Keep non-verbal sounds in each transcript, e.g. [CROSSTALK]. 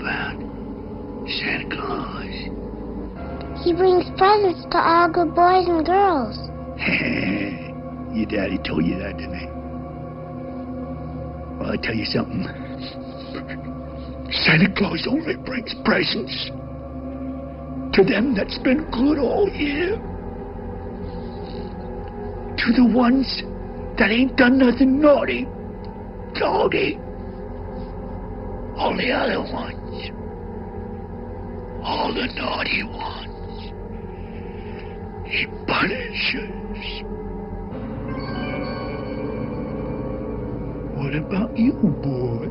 about? Santa Claus. He brings presents to all good boys and girls. [LAUGHS] Your daddy told you that, didn't he? Well, I tell you something. Santa Claus only brings presents to them that's been good all year. To the ones that ain't done nothing naughty, doggy. All the other ones. All the naughty ones. He punishes. What about you, boy?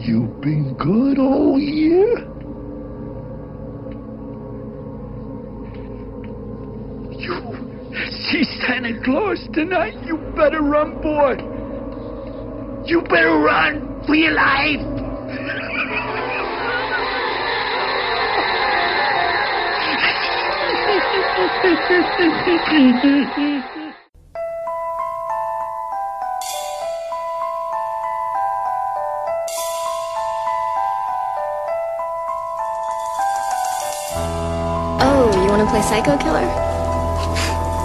You've been good all year? You see Santa Claus tonight? You better run, boy. You better run for your life. Oh, you want to play Psycho Killer?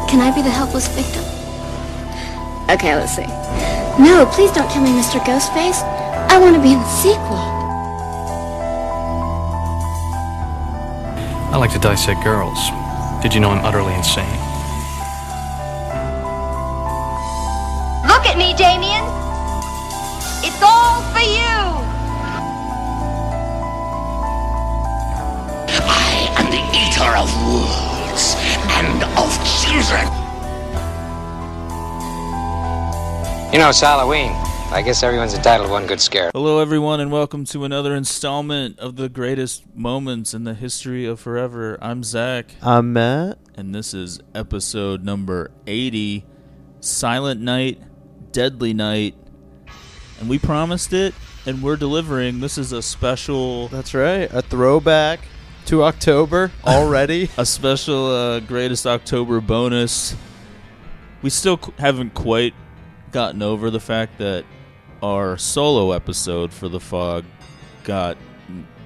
Can I be the helpless victim? Okay, let's see. No, please don't kill me, Mr. Ghostface. I want to be in the sequel. I like to dissect girls. Did you know I'm utterly insane? Look at me, Damien. It's all for you. I am the eater of wolves and of children. You know, it's Halloween. I guess everyone's entitled to one good scare. Hello, everyone, and welcome to another installment of the greatest moments in the history of forever. I'm Zach, I'm Matt. and this is episode number 80 Silent Night, Deadly Night. And we promised it, and we're delivering. This is a special, That's right. A throwback to October already. [LAUGHS] a special uh, greatest October bonus. We still qu- haven't quite gotten over the fact that our solo episode for the fog got,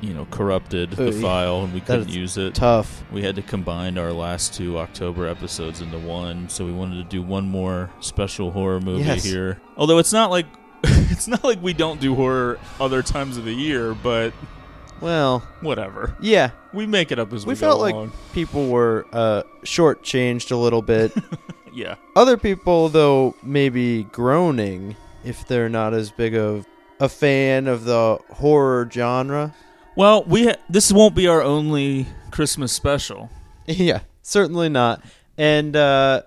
you know, corrupted the file, and we couldn't use it. Tough. we had to combine our last two October episodes into one, so we wanted to do one more special horror movie Yes. here. Although it's not like [LAUGHS] it's not like we don't do horror other times of the year, but Well, whatever. yeah. We make it up as we, We go felt like along. people were uh, shortchanged a little bit. [LAUGHS] yeah. Other people, though, maybe groaning if they're not as big of a fan of the horror genre. Well, we ha- this won't be our only Christmas special. [LAUGHS] yeah, certainly not. And, uh,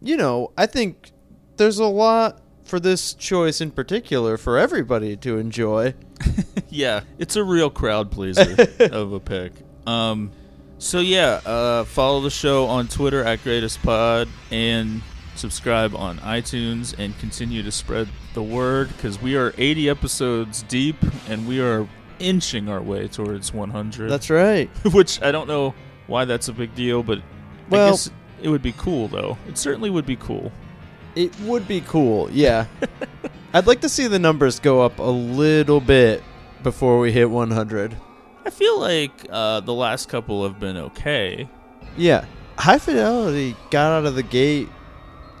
you know, I think there's a lot for this choice in particular for everybody to enjoy. [LAUGHS] yeah, it's a real crowd pleaser [LAUGHS] of a pick. Um, so yeah, uh, follow the show on Twitter at Greatest Pod and subscribe on iTunes and continue to spread the word because we are 80 episodes deep and we are inching our way towards 100. That's right. [LAUGHS] which I don't know why that's a big deal, but Well- it would be cool though. It certainly would be cool. It would be cool, yeah. [LAUGHS] I'd like to see the numbers go up a little bit before we hit 100. I feel like uh, the last couple have been okay. Yeah. High Fidelity got out of the gate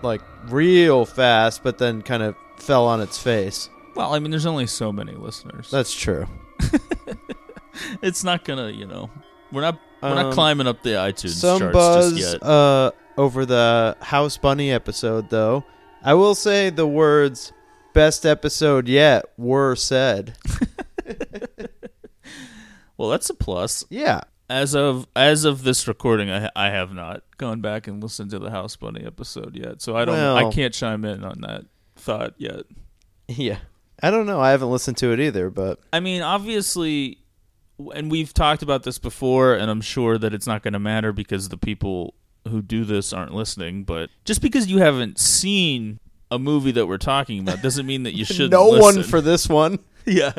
like real fast, but then kind of fell on its face. Well, I mean, there's only so many listeners. That's true. [LAUGHS] it's not gonna, you know, we're not we're not Um, climbing up the iTunes Some charts buzz just yet. uh, over the House Bunny episode, though. I will say the words "best episode yet" were said. [LAUGHS] well, that's a plus. Yeah, As of as of this recording, I I have not gone back and listened to the House Bunny episode yet, so I don't I can't chime in on that thought yet. [LAUGHS] yeah. I don't know. I haven't listened to it either, but I mean, obviously, and we've talked about this before, and I'm sure that it's not going to matter because the people who do this aren't listening. But just because you haven't seen a movie that we're talking about doesn't mean that you [LAUGHS] should. no one for this one. [LAUGHS] yeah.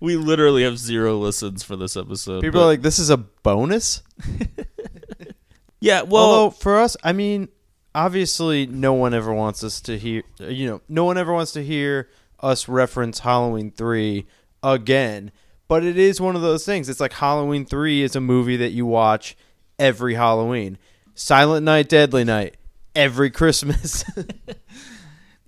We literally have zero listens for this episode. People but- are like, "This is a bonus." [LAUGHS] yeah. Well, Although for us, I mean, obviously, no one ever wants us to hear. You know, no one ever wants to hear us reference Halloween three again. But it is one of those things. It's like Halloween 3 is a movie that you watch every Halloween. Silent Night, Deadly Night, every Christmas. [LAUGHS]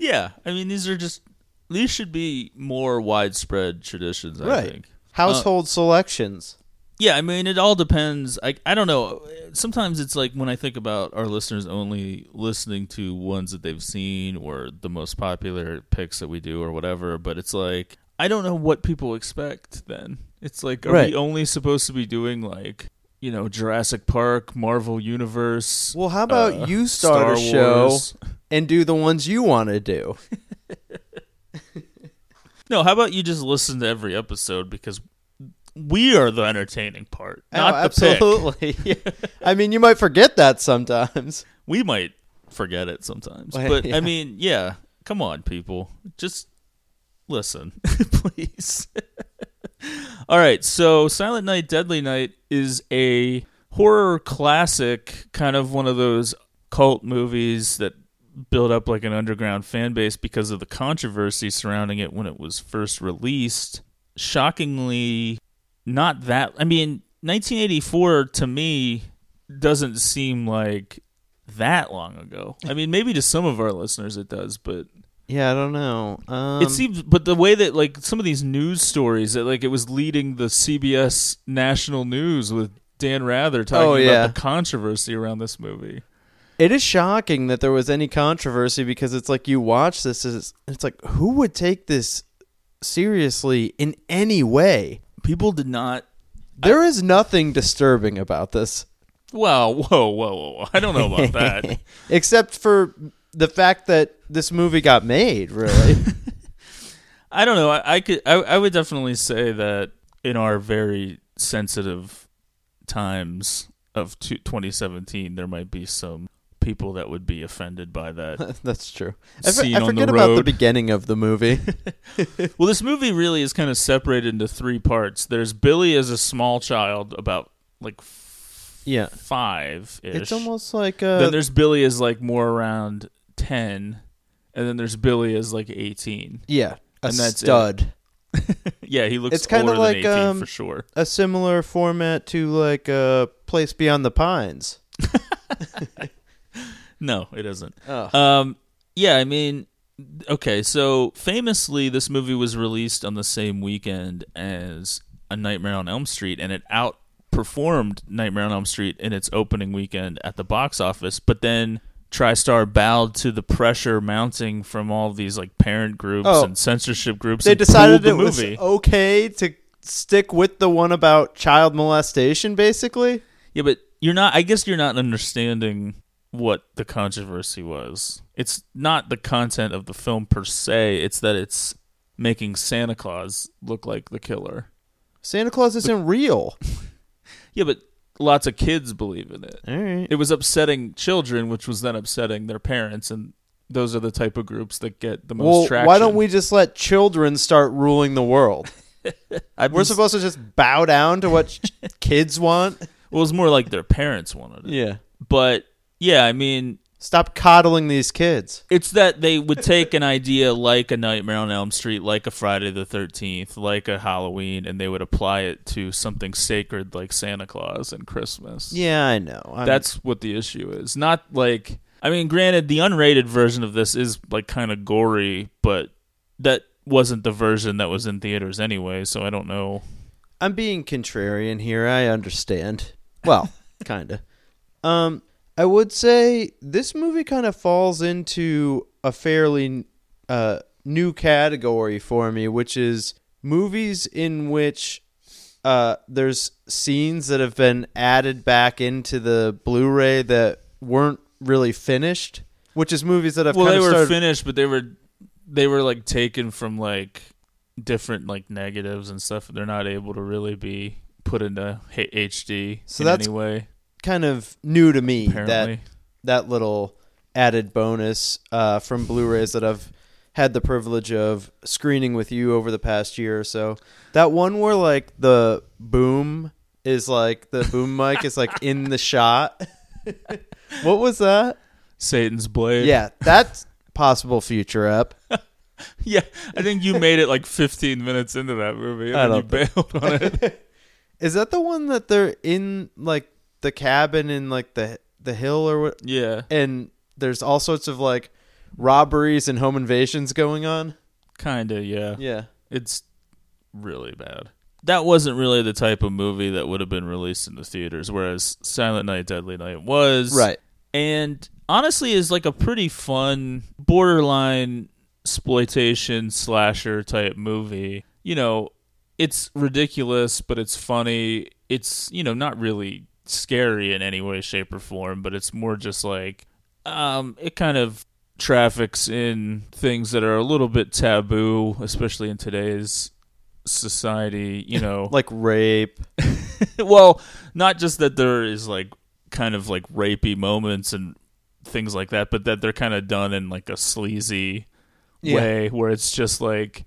Yeah, I mean these are just these should be more widespread traditions. I right. think. Household uh, selections. Yeah, I mean it all depends. I I don't know. Sometimes it's like when I think about our listeners only listening to ones that they've seen or the most popular picks that we do or whatever. But it's like I don't know what people expect. Then it's like are Right. we only supposed to be doing like you know Jurassic Park, Marvel Universe? Well, how about uh, you start Star a show Wars? and do the ones you want to do? [LAUGHS] No, how about you just listen to every episode because we are the entertaining part, Oh, not the pick. absolutely. [LAUGHS] I mean, you might forget that sometimes. We might forget it sometimes, Well, but yeah. I mean, yeah. Come on, people, just listen, [LAUGHS] please. All right, so Silent Night, Deadly Night is a horror classic, kind of one of those cult movies that build up like an underground fan base because of the controversy surrounding it when it was first released. Shockingly, not that. I mean, 1984 to me doesn't seem like that long ago. I mean, maybe to some of our listeners it does, but Yeah, I don't know. Um, it seems. But the way that like some of these news stories that like it was leading the CBS national news with Dan Rather talking Oh, yeah. about the controversy around this movie. It is shocking that there was any controversy because it's like you watch this, is it's like who would take this seriously in any way? People did not. There is nothing disturbing about this, whoa, whoa, whoa! whoa. I don't know about that. [LAUGHS] except for the fact that this movie got made. Really, [LAUGHS] I don't know. I, I could. I, I would definitely say that in our very sensitive times of two, 2017, there might be some people that would be offended by that. [LAUGHS] that's true. I, for- I on the forget about the beginning of the movie. [LAUGHS] well, this movie really is kind of separated into three parts. There's Billy as a small child, about like yeah, five it's almost like uh, then there's Billy as like more around ten, and then there's Billy as like eighteen. yeah, a and that's it. stud. [LAUGHS] Yeah, he looks It's kinda older like, than eighteen um, for sure. A similar format to like a Place Beyond the Pines. [LAUGHS] No, it isn't. Oh. Um, yeah, I mean, okay, so famously, this movie was released on the same weekend as A Nightmare on Elm Street, and it outperformed Nightmare on Elm Street in its opening weekend at the box office. But then TriStar bowed to the pressure mounting from all these like parent groups Oh. and censorship groups. they decided the it was okay to stick with the one about child molestation, basically. Yeah, but you're not. I guess you're not understanding what the controversy was. It's not the content of the film per se. It's that it's making Santa Claus look like the killer. Santa Claus isn't real. [LAUGHS] Yeah, but lots of kids believe in it. All right. It was upsetting children, which was then upsetting their parents, and those are the type of groups that get the most Well, traction. why don't we just let children start ruling the world? [LAUGHS] We're supposed to just bow down to what [LAUGHS] kids want. Well, it was more like their parents wanted it. Yeah. But yeah, I mean, Stop coddling these kids. It's that they would take an idea like a Nightmare on Elm Street, like a Friday the 13th, like a Halloween, and they would apply it to something sacred like Santa Claus and Christmas. Yeah, I know. I'm- That's what the issue is. Not like, I mean, granted, the unrated version of this is like kind of gory, but that wasn't the version that was in theaters anyway, so I don't know. I'm being contrarian here. I understand. Well, [LAUGHS] kind of. Um, I would say this movie kind of falls into a fairly uh, new category for me, which is movies in which uh, there's scenes that have been added back into the Blu-ray that weren't really finished. Which is movies that I've well, they were started. finished, but they were they were like taken from like different like negatives and stuff. They're not able to really be put into HD So in that's any way. Kind of new to me. Apparently, That that little added bonus uh, from Blu-rays that I've had the privilege of screening with you over the past year or so. That one where like the boom is like the boom [LAUGHS] mic is like in the shot. [LAUGHS] what was that? Satan's blade. Yeah, that's possible future up. [LAUGHS] Yeah, I think you made it like 15 minutes into that movie, and I then you bailed on it. Is that the one that they're in like the cabin in like the the hill or what? Yeah, And there's all sorts of like robberies and home invasions going on. kinda. Yeah, Yeah. it's really bad. That wasn't really the type of movie that would have been released in the theaters, whereas Silent Night, Deadly Night was. Right. and honestly is like a pretty fun borderline exploitation slasher type movie you know it's ridiculous but it's funny it's you know not really scary in any way shape or form but it's more just like um it kind of traffics in things that are a little bit taboo especially in today's society you [LAUGHS] know Like rape. [LAUGHS] well, not just that there is like kind of like rapey moments and things like that, but that they're kind of done in like a sleazy Yeah. way where it's just like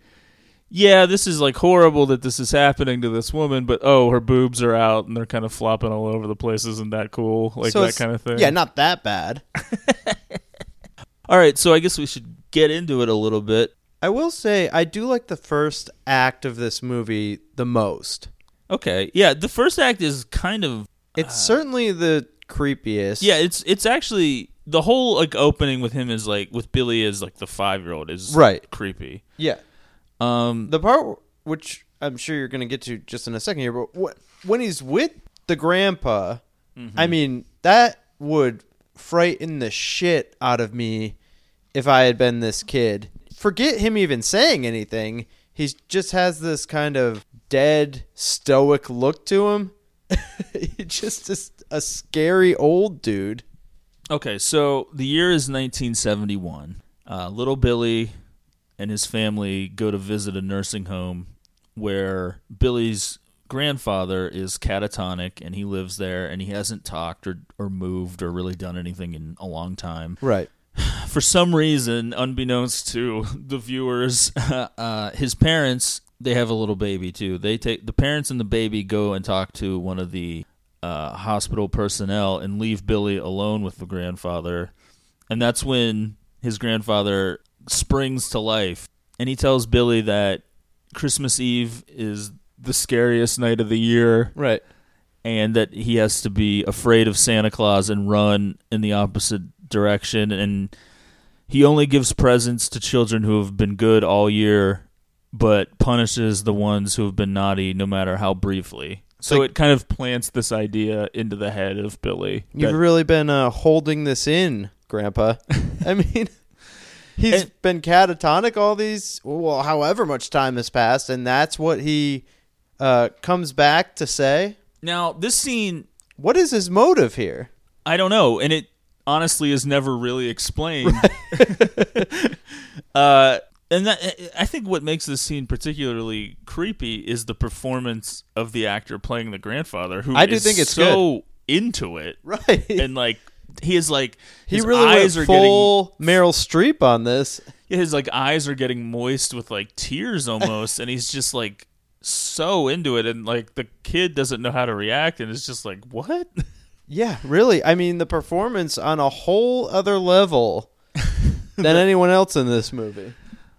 yeah, this is like horrible that this is happening to this woman, but oh, her boobs are out and they're kind of flopping all over the place. Isn't that cool? Like So that kind of thing. Yeah, not that bad. [LAUGHS] [LAUGHS] All right, so I guess we should get into it a little bit. I will say I do like the first act of this movie the most. Okay. Yeah, the first act is kind of It's uh, certainly the creepiest. Yeah, it's it's actually the whole like opening with him is like with Billy as like the five year old is Right. creepy. Yeah. Um, The part which I'm sure you're going to get to just in a second here, but wh- when he's with the grandpa, Mm-hmm. I mean, that would frighten the shit out of me if I had been this kid. Forget him even saying anything. He just has this kind of dead, stoic look to him. [LAUGHS] He's just a, a scary old dude. okay, so the year is 1971. Uh, little Billy and his family go to visit a nursing home where Billy's grandfather is catatonic and he lives there and he hasn't talked or, or moved or really done anything in a long time. Right. [SIGHS] for some reason, unbeknownst to the viewers, [LAUGHS] uh, his parents they have a little baby too. They take the parents and the baby go and talk to one of the uh, hospital personnel and leave Billy alone with the grandfather, and that's when his grandfather springs to life and he tells Billy that Christmas Eve is the scariest night of the year Right. and that he has to be afraid of Santa Claus and run in the opposite direction and he only gives presents to children who have been good all year but punishes the ones who have been naughty no matter how briefly. So Like- it kind of plants this idea into the head of Billy. You've really been uh, holding this in, Grandpa. [LAUGHS] I mean, he's And- been catatonic all these, well, however much time has passed, and that's what he uh, comes back to say. now this scene What is his motive here? I don't know, and it honestly is never really explained. [LAUGHS] uh, and that I think what makes this scene particularly creepy is the performance of the actor playing the grandfather, who I do is think it's so into it, Right. and like he is like he his really eyes went are full Meryl Streep on this. getting his like eyes are getting moist with like tears almost, and he's just like so into it, and like the kid doesn't know how to react, and it's just like what. [LAUGHS] Yeah, really. I mean, the performance on a whole other level [LAUGHS] than anyone else in this movie.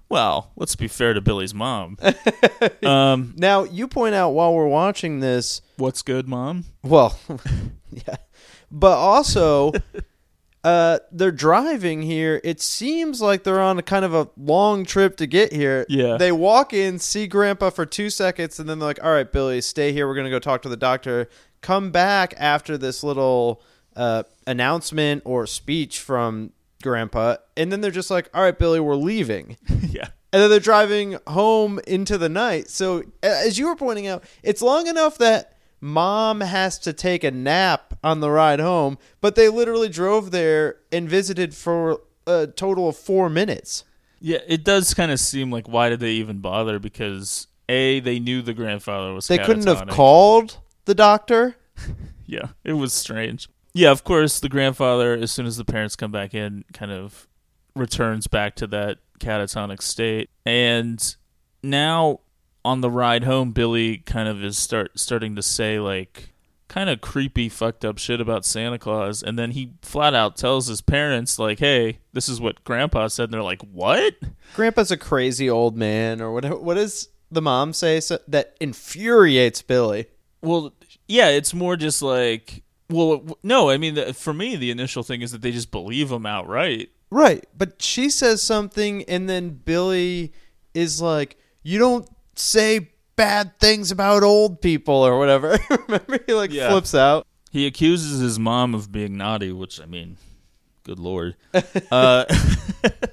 Well, let's be fair to Billy's mom. [LAUGHS] um, Now, you point out while we're watching this, what's good, mom? Well, yeah, but also, [LAUGHS] uh, they're driving here. It seems like they're on a kind of a long trip to get here. Yeah. they walk in, see Grandpa for two seconds, and then they're like, "All right, Billy, stay here. We're gonna go talk to the doctor. Come back after this little uh, announcement or speech from Grandpa." And then they're just like, "All right, Billy, we're leaving." [LAUGHS] yeah. and then they're driving home into the night. So, as you were pointing out, it's long enough that mom has to take a nap on the ride home, but they literally drove there and visited for a total of four minutes. Yeah, it does kind of seem like why did they even bother? Because a they knew the grandfather was. They couldn't have called the doctor. [LAUGHS] Yeah, it was strange. Yeah, of course, the grandfather, as soon as the parents come back in, kind of returns back to that catatonic state. And now on the ride home, Billy kind of is start starting to say like, kind of creepy, fucked up shit about Santa Claus, and then he flat out tells his parents like, "Hey, this is what Grandpa said," and they're like, "What?" Grandpa's a crazy old man, or whatever. What does the mom say so, that infuriates Billy? Well, yeah, it's more just like, well, no, I mean, the, for me, the initial thing is that they just believe him outright. Right, but she says something, and then Billy is like, "You don't say bad things about old people or whatever." [LAUGHS] Remember, he like Yeah. flips out. He accuses his mom of being naughty, which I mean, good lord. [LAUGHS] Uh,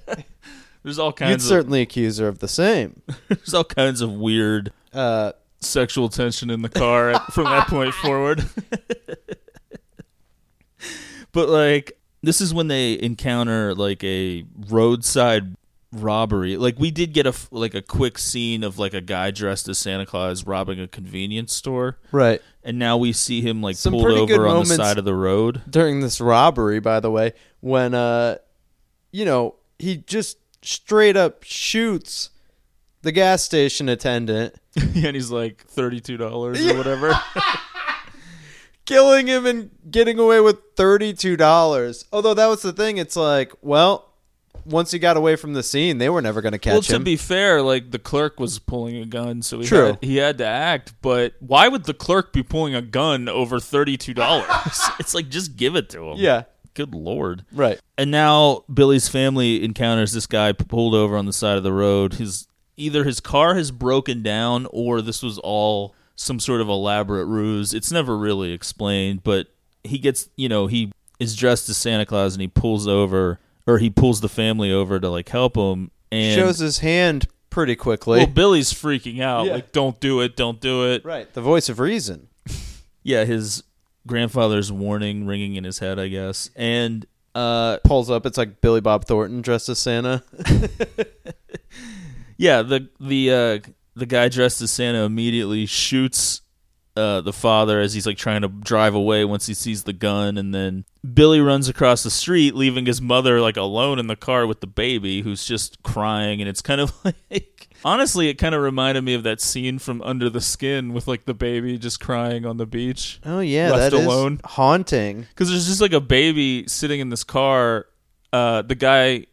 [LAUGHS] there's all kinds. You'd of certainly accuse her of the same. there's all kinds of weird Uh, sexual tension in the car from that point forward. but like this is when they encounter like a roadside robbery. Like we did get a like a quick scene of like a guy dressed as Santa Claus robbing a convenience store, right. and now we see him like Some pulled over on the side of the road. during this robbery, by the way, when uh, you know, he just straight up shoots the gas station attendant, [LAUGHS] and he's like thirty two dollars or whatever. [LAUGHS] killing him and getting away with thirty-two dollars. Although that was the thing, it's like, well, once he got away from the scene, they were never going to catch him. well, to be fair, like the clerk was pulling a gun, so he True. had, he had to act. But why would the clerk be pulling a gun over thirty two dollars? [LAUGHS] it's like just give it to him. yeah, Good lord. right. And now Billy's family encounters this guy pulled over on the side of the road. His either his car has broken down or this was all some sort of elaborate ruse. It's never really explained, but he gets, you know, he is dressed as Santa Claus and he pulls over or he pulls the family over to like help him and Shows his hand pretty quickly. well, Billy's freaking out Yeah. like don't do it, don't do it. right, the voice of reason. [LAUGHS] Yeah, his grandfather's warning ringing in his head, I guess. And uh Pulls up. It's like Billy Bob Thornton dressed as Santa. [LAUGHS] Yeah, the the uh, the guy dressed as Santa immediately shoots uh, the father as he's like trying to drive away once he sees the gun, and then Billy runs across the street, leaving his mother like alone in the car with the baby, who's just crying, and it's kind of [LAUGHS] like honestly, it kind of reminded me of that scene from Under the Skin with like the baby just crying on the beach. Oh yeah, Left that is alone. haunting. because there's just like a baby sitting in this car. Uh, the guy,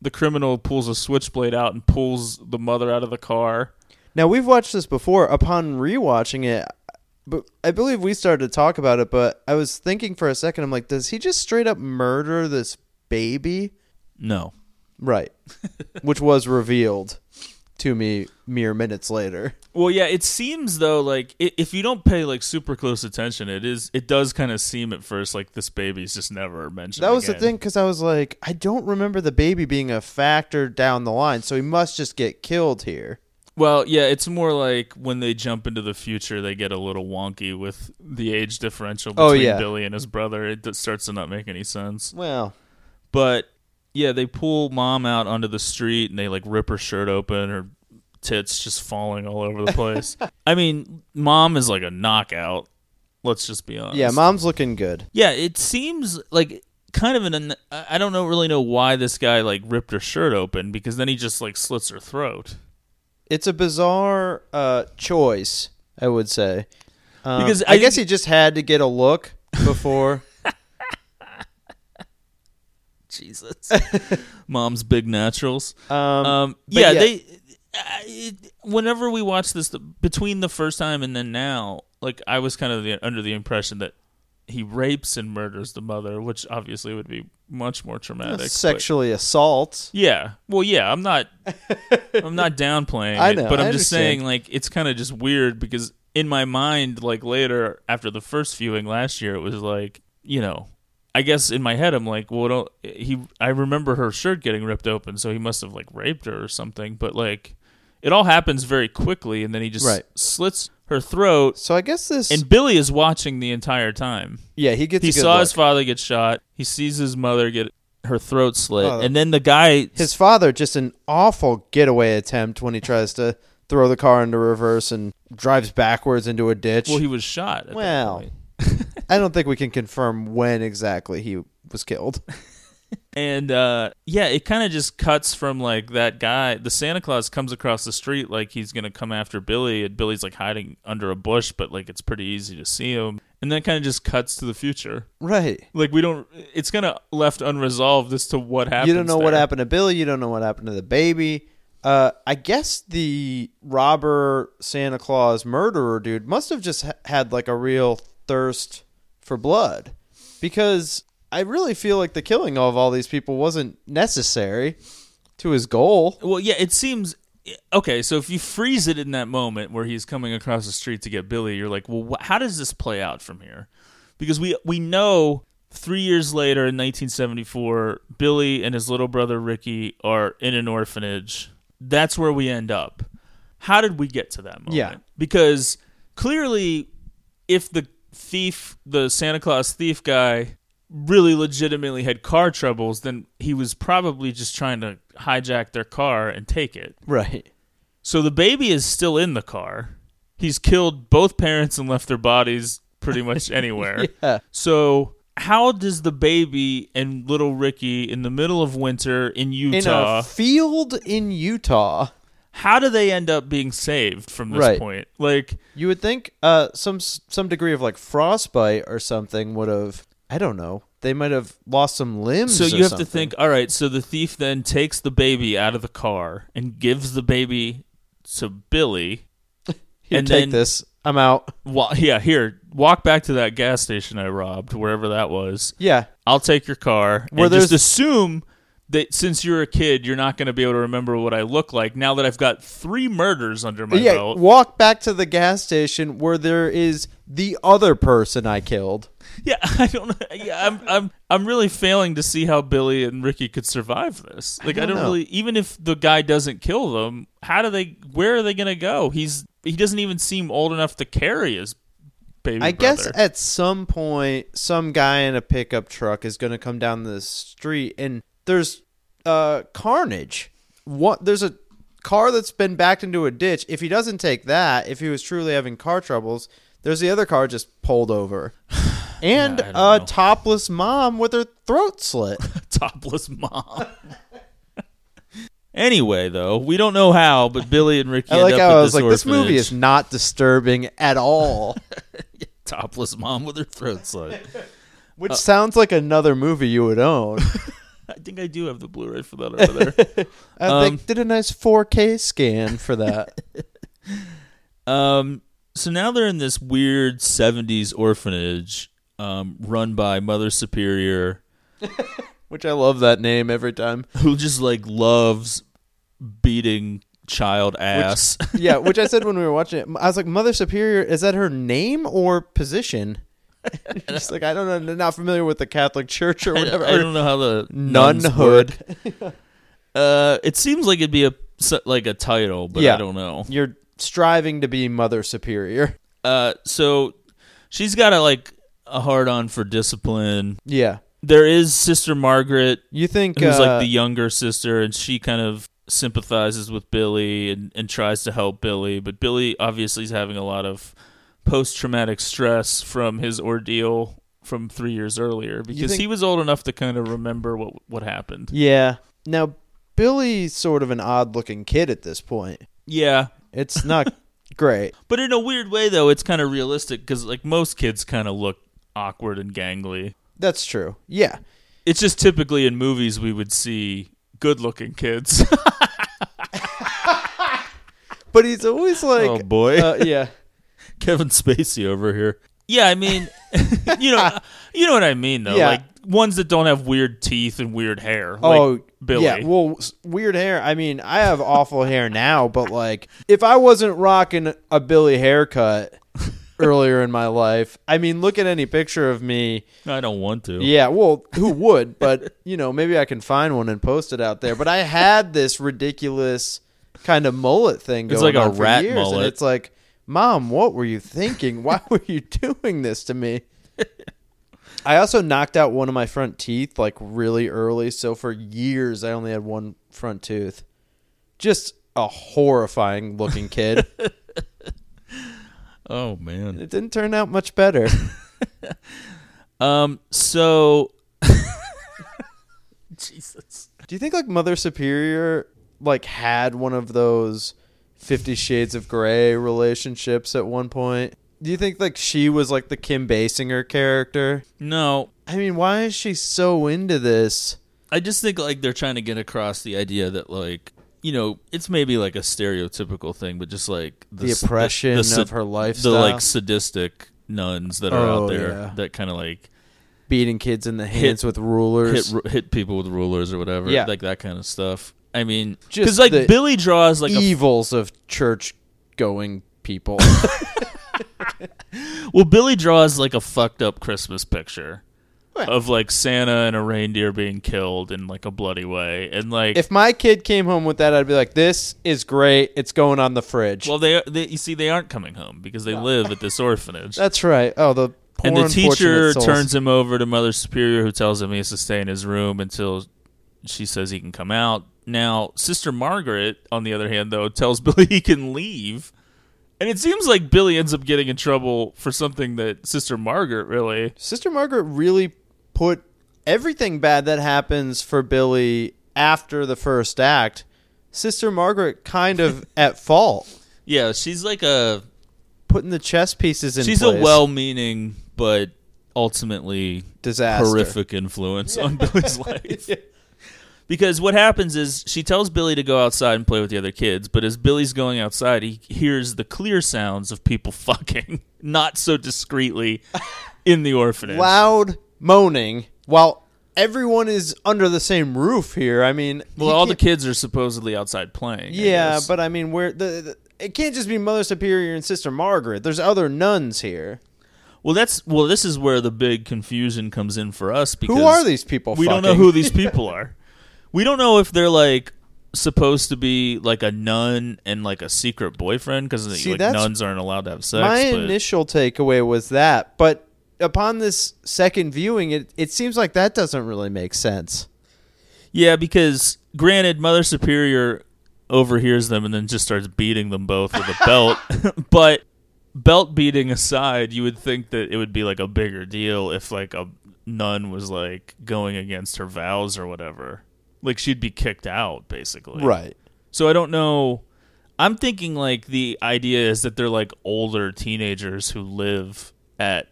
the criminal, pulls a switchblade out and pulls the mother out of the car. Now we've watched this before. Upon rewatching it, but I believe we started to talk about it. But I was thinking for a second. I'm like, does he just straight up murder this baby? No, Right, [LAUGHS] which was revealed to me mere minutes later. well, yeah, it seems though like if you don't pay like super close attention, it is it does kind of seem at first like this baby's just never mentioned. That was the thing because I was like, I don't remember the baby being a factor down the line, so he must just get killed here. Well, yeah, it's more like when they jump into the future, they get a little wonky with the age differential oh, between Oh, yeah. Billy and his brother. It starts to not make any sense. Well, But yeah, they pull mom out onto the street and they like rip her shirt open, her tits just falling all over the place. [LAUGHS] I mean, mom is like a knockout. Let's just be honest. yeah, mom's looking good. Yeah, it seems like kind of an. I I don't know really know why this guy like ripped her shirt open because then he just like slits her throat. It's a bizarre uh, choice, I would say. Um, Because I, I guess he just had to get a look before. [LAUGHS] Jesus, mom's big naturals. um, Um, yeah, yeah. they. I- it, whenever we watch this, the, between the first time and then now, like I was kind of the, under the impression that he rapes and murders the mother, which obviously would be much more traumatic. but- sexually assault. yeah, well, yeah, I'm not, [LAUGHS] I'm not downplaying I it, but I'm just saying, like, it's kind of just weird because in my mind, like later after the first viewing last year, it was like, you know, I guess in my head, I'm like, well, don't, he, I remember her shirt getting ripped open, so he must have like raped her or something. But like, it all happens very quickly, and then he just Right. slits her throat. So I guess this. And Billy is watching the entire time. yeah, he gets. He a good saw his look. father get shot. He sees his mother get her throat slit, Oh. and then the guy his father just an awful getaway attempt when he tries to throw the car into reverse and drives backwards into a ditch. Well, he was shot. At that Well, point. [LAUGHS] I don't think we can confirm when exactly he was killed. [LAUGHS] and uh, yeah, it kind of just cuts from like that guy. The Santa Claus comes across the street like he's gonna come after Billy, and Billy's like hiding under a bush, but like it's pretty easy to see him. And then kind of just cuts to the future. Right. Like we don't. It's kind of left unresolved as to what happened. You don't know what happened to Billy. You don't know what happened to the baby. Uh, I guess the robber Santa Claus murderer dude must have just ha- had like a real thirst for blood because I really feel like the killing of all these people wasn't necessary to his goal. Well, yeah, it seems okay. So if you freeze it in that moment where he's coming across the street to get Billy, you're like, well, wh- how does this play out from here? Because we we know three years later in 1974, Billy and his little brother Ricky are in an orphanage. That's where we end up. How did we get to that moment? Yeah. Because clearly, if the thief, the Santa Claus thief guy, really legitimately had car troubles, then he was probably just trying to hijack their car and take it. Right. So the baby is still in the car. He's killed both parents and left their bodies pretty much [LAUGHS] anywhere. Yeah. So how does the baby and little Ricky in the middle of winter in Utah In a field in Utah, how do they end up being saved from this Right. point? Like you would think uh, some some degree of like frostbite or something would have. I don't know. They might have lost some limbs. So you have something. to think, all right, so the thief then takes the baby out of the car and gives the baby to Billy. [LAUGHS] Here, and take then- this. I'm out. Wa- yeah, here, walk back to that gas station I robbed, wherever that was. Yeah. I'll take your car. Where and just assume that since you're a kid, you're not going to be able to remember what I look like now that I've got three murders under my yeah. belt. Walk back to the gas station where there is the other person I killed. [LAUGHS] Yeah, I don't know. Yeah, I'm, I'm, I'm really failing to see how Billy and Ricky could survive this. Like, I don't don't, really. Even if the guy doesn't kill them, how do they? Where are they going to go? He's he doesn't even seem old enough to carry his baby. I guess at some point, some guy in a pickup truck is going to come down the street, and there's uh, carnage. What? There's a car that's been backed into a ditch. If he doesn't take that, if he was truly having car troubles, there's the other car just pulled over, [LAUGHS] and a know. topless mom with her throat slit. [LAUGHS] topless mom. anyway, though, we don't know how, but Billy and Ricky I end like up how at I was this like, this movie is not disturbing at all. [LAUGHS] topless mom with her throat slit. Which sounds like another movie you would own. [LAUGHS] I think I do have the Blu-ray for that over there. I Um, did a nice 4K scan for that. um, so now they're in this weird '70s orphanage, um, run by Mother Superior, [LAUGHS] Which I love that name every time. who just like loves beating child ass. Yeah, [LAUGHS] which I said when we were watching it. I was like, Mother Superior, is that her name or position? [LAUGHS] She's like, I don't know, not familiar with the Catholic Church or I, whatever. I don't know how the nuns Nunhood. Uh, it seems like it'd be a like a title, but Yeah. I don't know. You're striving to be Mother Superior. Uh, so she's got to like a hard on for discipline. Yeah. There is Sister Margaret, You think who's uh, like the younger sister, and she kind of sympathizes with Billy and, and tries to help Billy, but Billy obviously is having a lot of post traumatic stress from his ordeal from three years earlier because think- he was old enough to kind of remember what what happened. Yeah. Now, Billy's sort of an odd looking kid at this point. Yeah, It's not [LAUGHS] great. but in a weird way though, it's kind of realistic because like most kids kind of look awkward and gangly. That's true. Yeah. It's just typically in movies we would see good looking kids. [LAUGHS] But he's always like, oh boy. uh, yeah. [LAUGHS] Kevin Spacey over here. Yeah, I mean, [LAUGHS] you know, you know what I mean though. Yeah. Like ones that don't have weird teeth and weird hair. Like oh, Billy. Yeah, well, weird hair. I mean, I have awful hair now, but like, if I wasn't rocking a Billy haircut [LAUGHS] earlier in my life, I mean, look at any picture of me. I don't want to. Yeah, well, who would? But [LAUGHS] you know, maybe I can find one and post it out there. But I had this ridiculous kind of mullet thing going It's like a on for rat years, mullet. and it's like, Mom, what were you thinking? Why [LAUGHS] were you doing this to me? I also knocked out one of my front teeth like really early, so for years I only had one front tooth. Just a horrifying looking kid. Oh man. it didn't turn out much better. [LAUGHS] Um. So [LAUGHS] Jesus. Do you think like Mother Superior like had one of those Fifty Shades of Grey relationships at one point? Do you think like she was like the Kim Basinger character? No, I mean, why is she so into this? I just think like they're trying to get across the idea that like you know it's maybe like a stereotypical thing, but just like The s- oppression the, of her life. the like sadistic nuns that are Oh, out there yeah. that kind of like Beating kids in the hands Hit- with rulers. hit hit people with rulers or whatever, Yeah. like that kind of stuff. I mean, Just because like the Billy draws like a evils of church going people. [LAUGHS] Well, Billy draws like a fucked up Christmas picture of like Santa and a reindeer being killed in like a bloody way, and like if my kid came home with that, I'd be like, "This is great. It's going on the fridge." well, they, they you see they aren't coming home because they live at this orphanage. That's right. Oh, the poor and the teacher souls. turns him over to Mother Superior, who tells him he has to stay in his room until she says he can come out. Now, Sister Margaret, on the other hand, though, tells [LAUGHS] Billy he can leave. And it seems like Billy ends up getting in trouble for something that Sister Margaret really. Sister Margaret really put everything bad that happens for Billy after the first act. Sister Margaret kind of [LAUGHS] at fault, Yeah, she's like a putting the chess pieces in. she's place. a well-meaning but ultimately Disaster. horrific influence on Billy's life. [LAUGHS] Because what happens is she tells Billy to go outside and play with the other kids, but as Billy's going outside, he hears the clear sounds of people [LAUGHS] fucking, not so discreetly, in the orphanage. loud moaning while everyone is under the same roof here. I mean, Well, all the kids are supposedly outside playing. Yeah, but I mean, where the, the it can't just be Mother Superior and Sister Margaret. There's other nuns here. well, that's well, this is where the big confusion comes in for us because Who are these people? we don't know who these [LAUGHS] people are. We don't know if they're like supposed to be like a nun and like a secret boyfriend because like nuns aren't allowed to have sex. My but initial takeaway was that, but upon this second viewing, it it seems like that doesn't really make sense. yeah, because granted, Mother Superior overhears them and then just starts beating them both with a [LAUGHS] belt. [LAUGHS] but belt beating aside, you would think that it would be like a bigger deal if like a nun was like going against her vows or whatever. Like she'd be kicked out basically. Right. So I don't know. I'm thinking like the idea is that they're like older teenagers who live at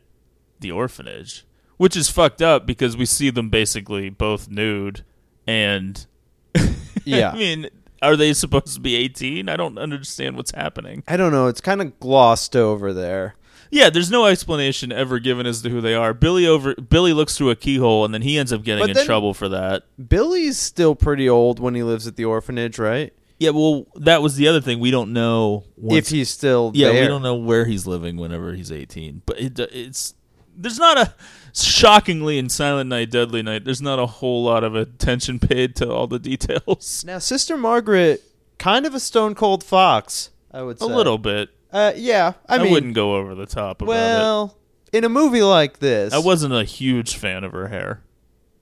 the orphanage, which is fucked up because we see them basically both nude and [LAUGHS] Yeah. I mean, are they supposed to be 18? I don't understand what's happening. I don't know. It's kind of glossed over there. Yeah, there's no explanation ever given as to who they are. Billy over Billy looks through a keyhole and then he ends up getting But in then- trouble for that. Billy's still pretty old when he lives at the orphanage, right? Yeah, well, that was the other thing. We don't know once if he's still Yeah, there. we don't know where he's living whenever he's 18. But it, it's there's not a shockingly in Silent Night, Deadly Night. There's not a whole lot of attention paid to all the details. Now, Sister Margaret, kind of a stone cold fox, I would say. A little bit. Uh, yeah. I, I, mean, wouldn't go over the top about well, in a movie like this. I wasn't a huge fan of her hair.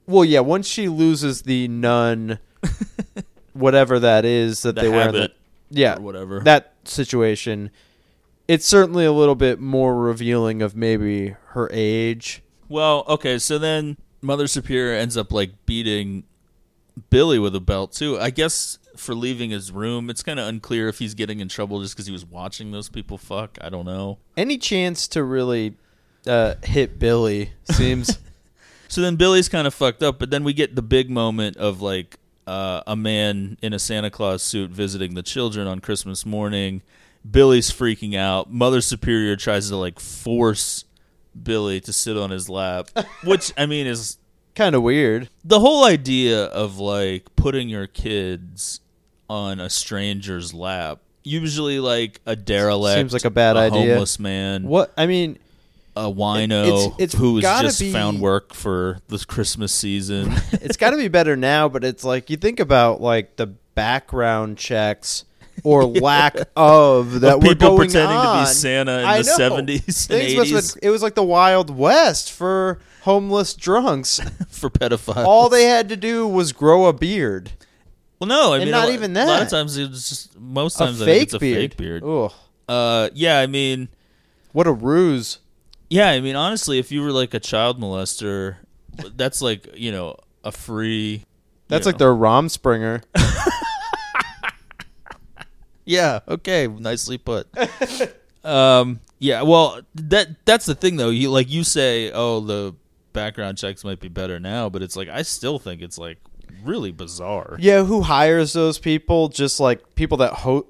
Well, yeah. Once she loses the nun, [LAUGHS] whatever that is that The they wear, in the, yeah, or whatever. that situation, it's certainly a little bit more revealing of maybe her age. Well, okay, so then Mother Superior ends up like beating Billy with a belt too. I guess for leaving his room, it's kind of unclear if he's getting in trouble just because he was watching those people fuck. I don't know. Any chance to really uh, hit Billy seems. [LAUGHS] So then Billy's kind of fucked up, but then we get the big moment of like uh, a man in a Santa Claus suit visiting the children on Christmas morning. Billy's freaking out. Mother Superior tries to like force Billy to sit on his lap, [LAUGHS] which I mean is kind of weird. the whole idea of like putting your kids on a stranger's lap. Usually, like a derelict, Seems like a bad a idea. Homeless man, What I mean, a wino It's- it's who's just be- found work for this Christmas season. [LAUGHS] it's got to be better now, but it's like you think about like the background checks or lack [LAUGHS] of that Of were people pretending to be. Santa in I the 70s and Things must have 80s. it was like the Wild West for homeless drunks. [LAUGHS] for pedophiles. All they had to do was grow a beard, well, no, I and mean, not a, even A lot of times it's just most a times think fake it's a beard. fake beard. Ugh, Uh, yeah, I mean, what a ruse! yeah, I mean, honestly, if you were like a child molester, that's like you know a free That's you like know. their Rumspringa. [LAUGHS] Yeah. Okay. Nicely put. [LAUGHS] um. Yeah. Well, that that's the thing though. You like you say, oh, the background checks might be better now, but it's like I still think it's like really bizarre. Yeah, who hires those people? Just like people that ho-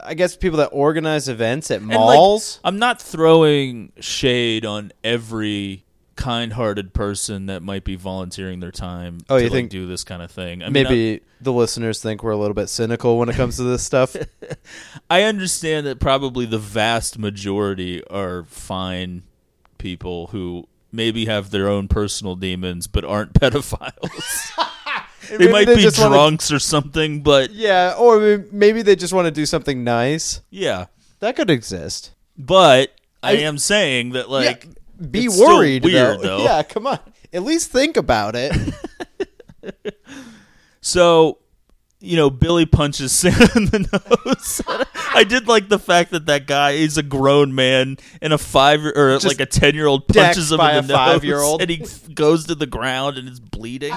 I guess people that organize events at And, like, malls. I'm not throwing shade on every kind-hearted person that might be volunteering their time Oh, to you like, think- do this kind of thing. I mean, Maybe the listeners think we're a little bit cynical when it comes to this stuff. [LAUGHS] I understand that probably the vast majority are fine people who maybe have their own personal demons but aren't [LAUGHS] pedophiles. [LAUGHS] they might they be wanna- drunks or something, but yeah, or maybe they just want to do something nice. yeah. That could exist. But I, I- am saying that like yeah, be it's worried. weird though. [LAUGHS] though. Yeah, come on. At least think about it. [LAUGHS] So, you know, Billy punches Santa in the [LAUGHS] nose. I did like the fact that that guy is a grown man and a five or Just like a ten year old punches him in the nose, five-year-old. and he goes to the ground and is bleeding.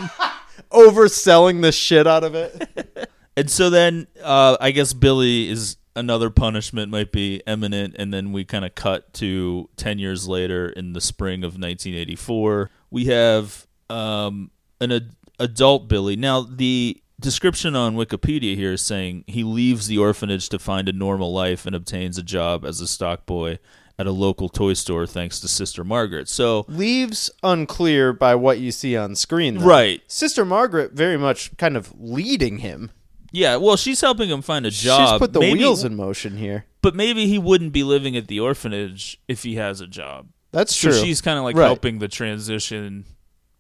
Overselling the shit out of it. and so then, uh, I guess Billy is another punishment might be imminent, and then we kind of cut to ten years later in the spring of 1984. We have um, an ad- adult Billy. Now the description on Wikipedia here is saying he leaves the orphanage to find a normal life and obtains a job as a stock boy at a local toy store thanks to Sister Margaret. So Leaves unclear by what you see on screen. though. Right. Sister Margaret very much kind of leading him. Yeah, well, she's helping him find a job. She's put the Maybe- wheels in motion here. but maybe he wouldn't be living at the orphanage if he has a job. That's So true. she's kind of like Right. helping the transition.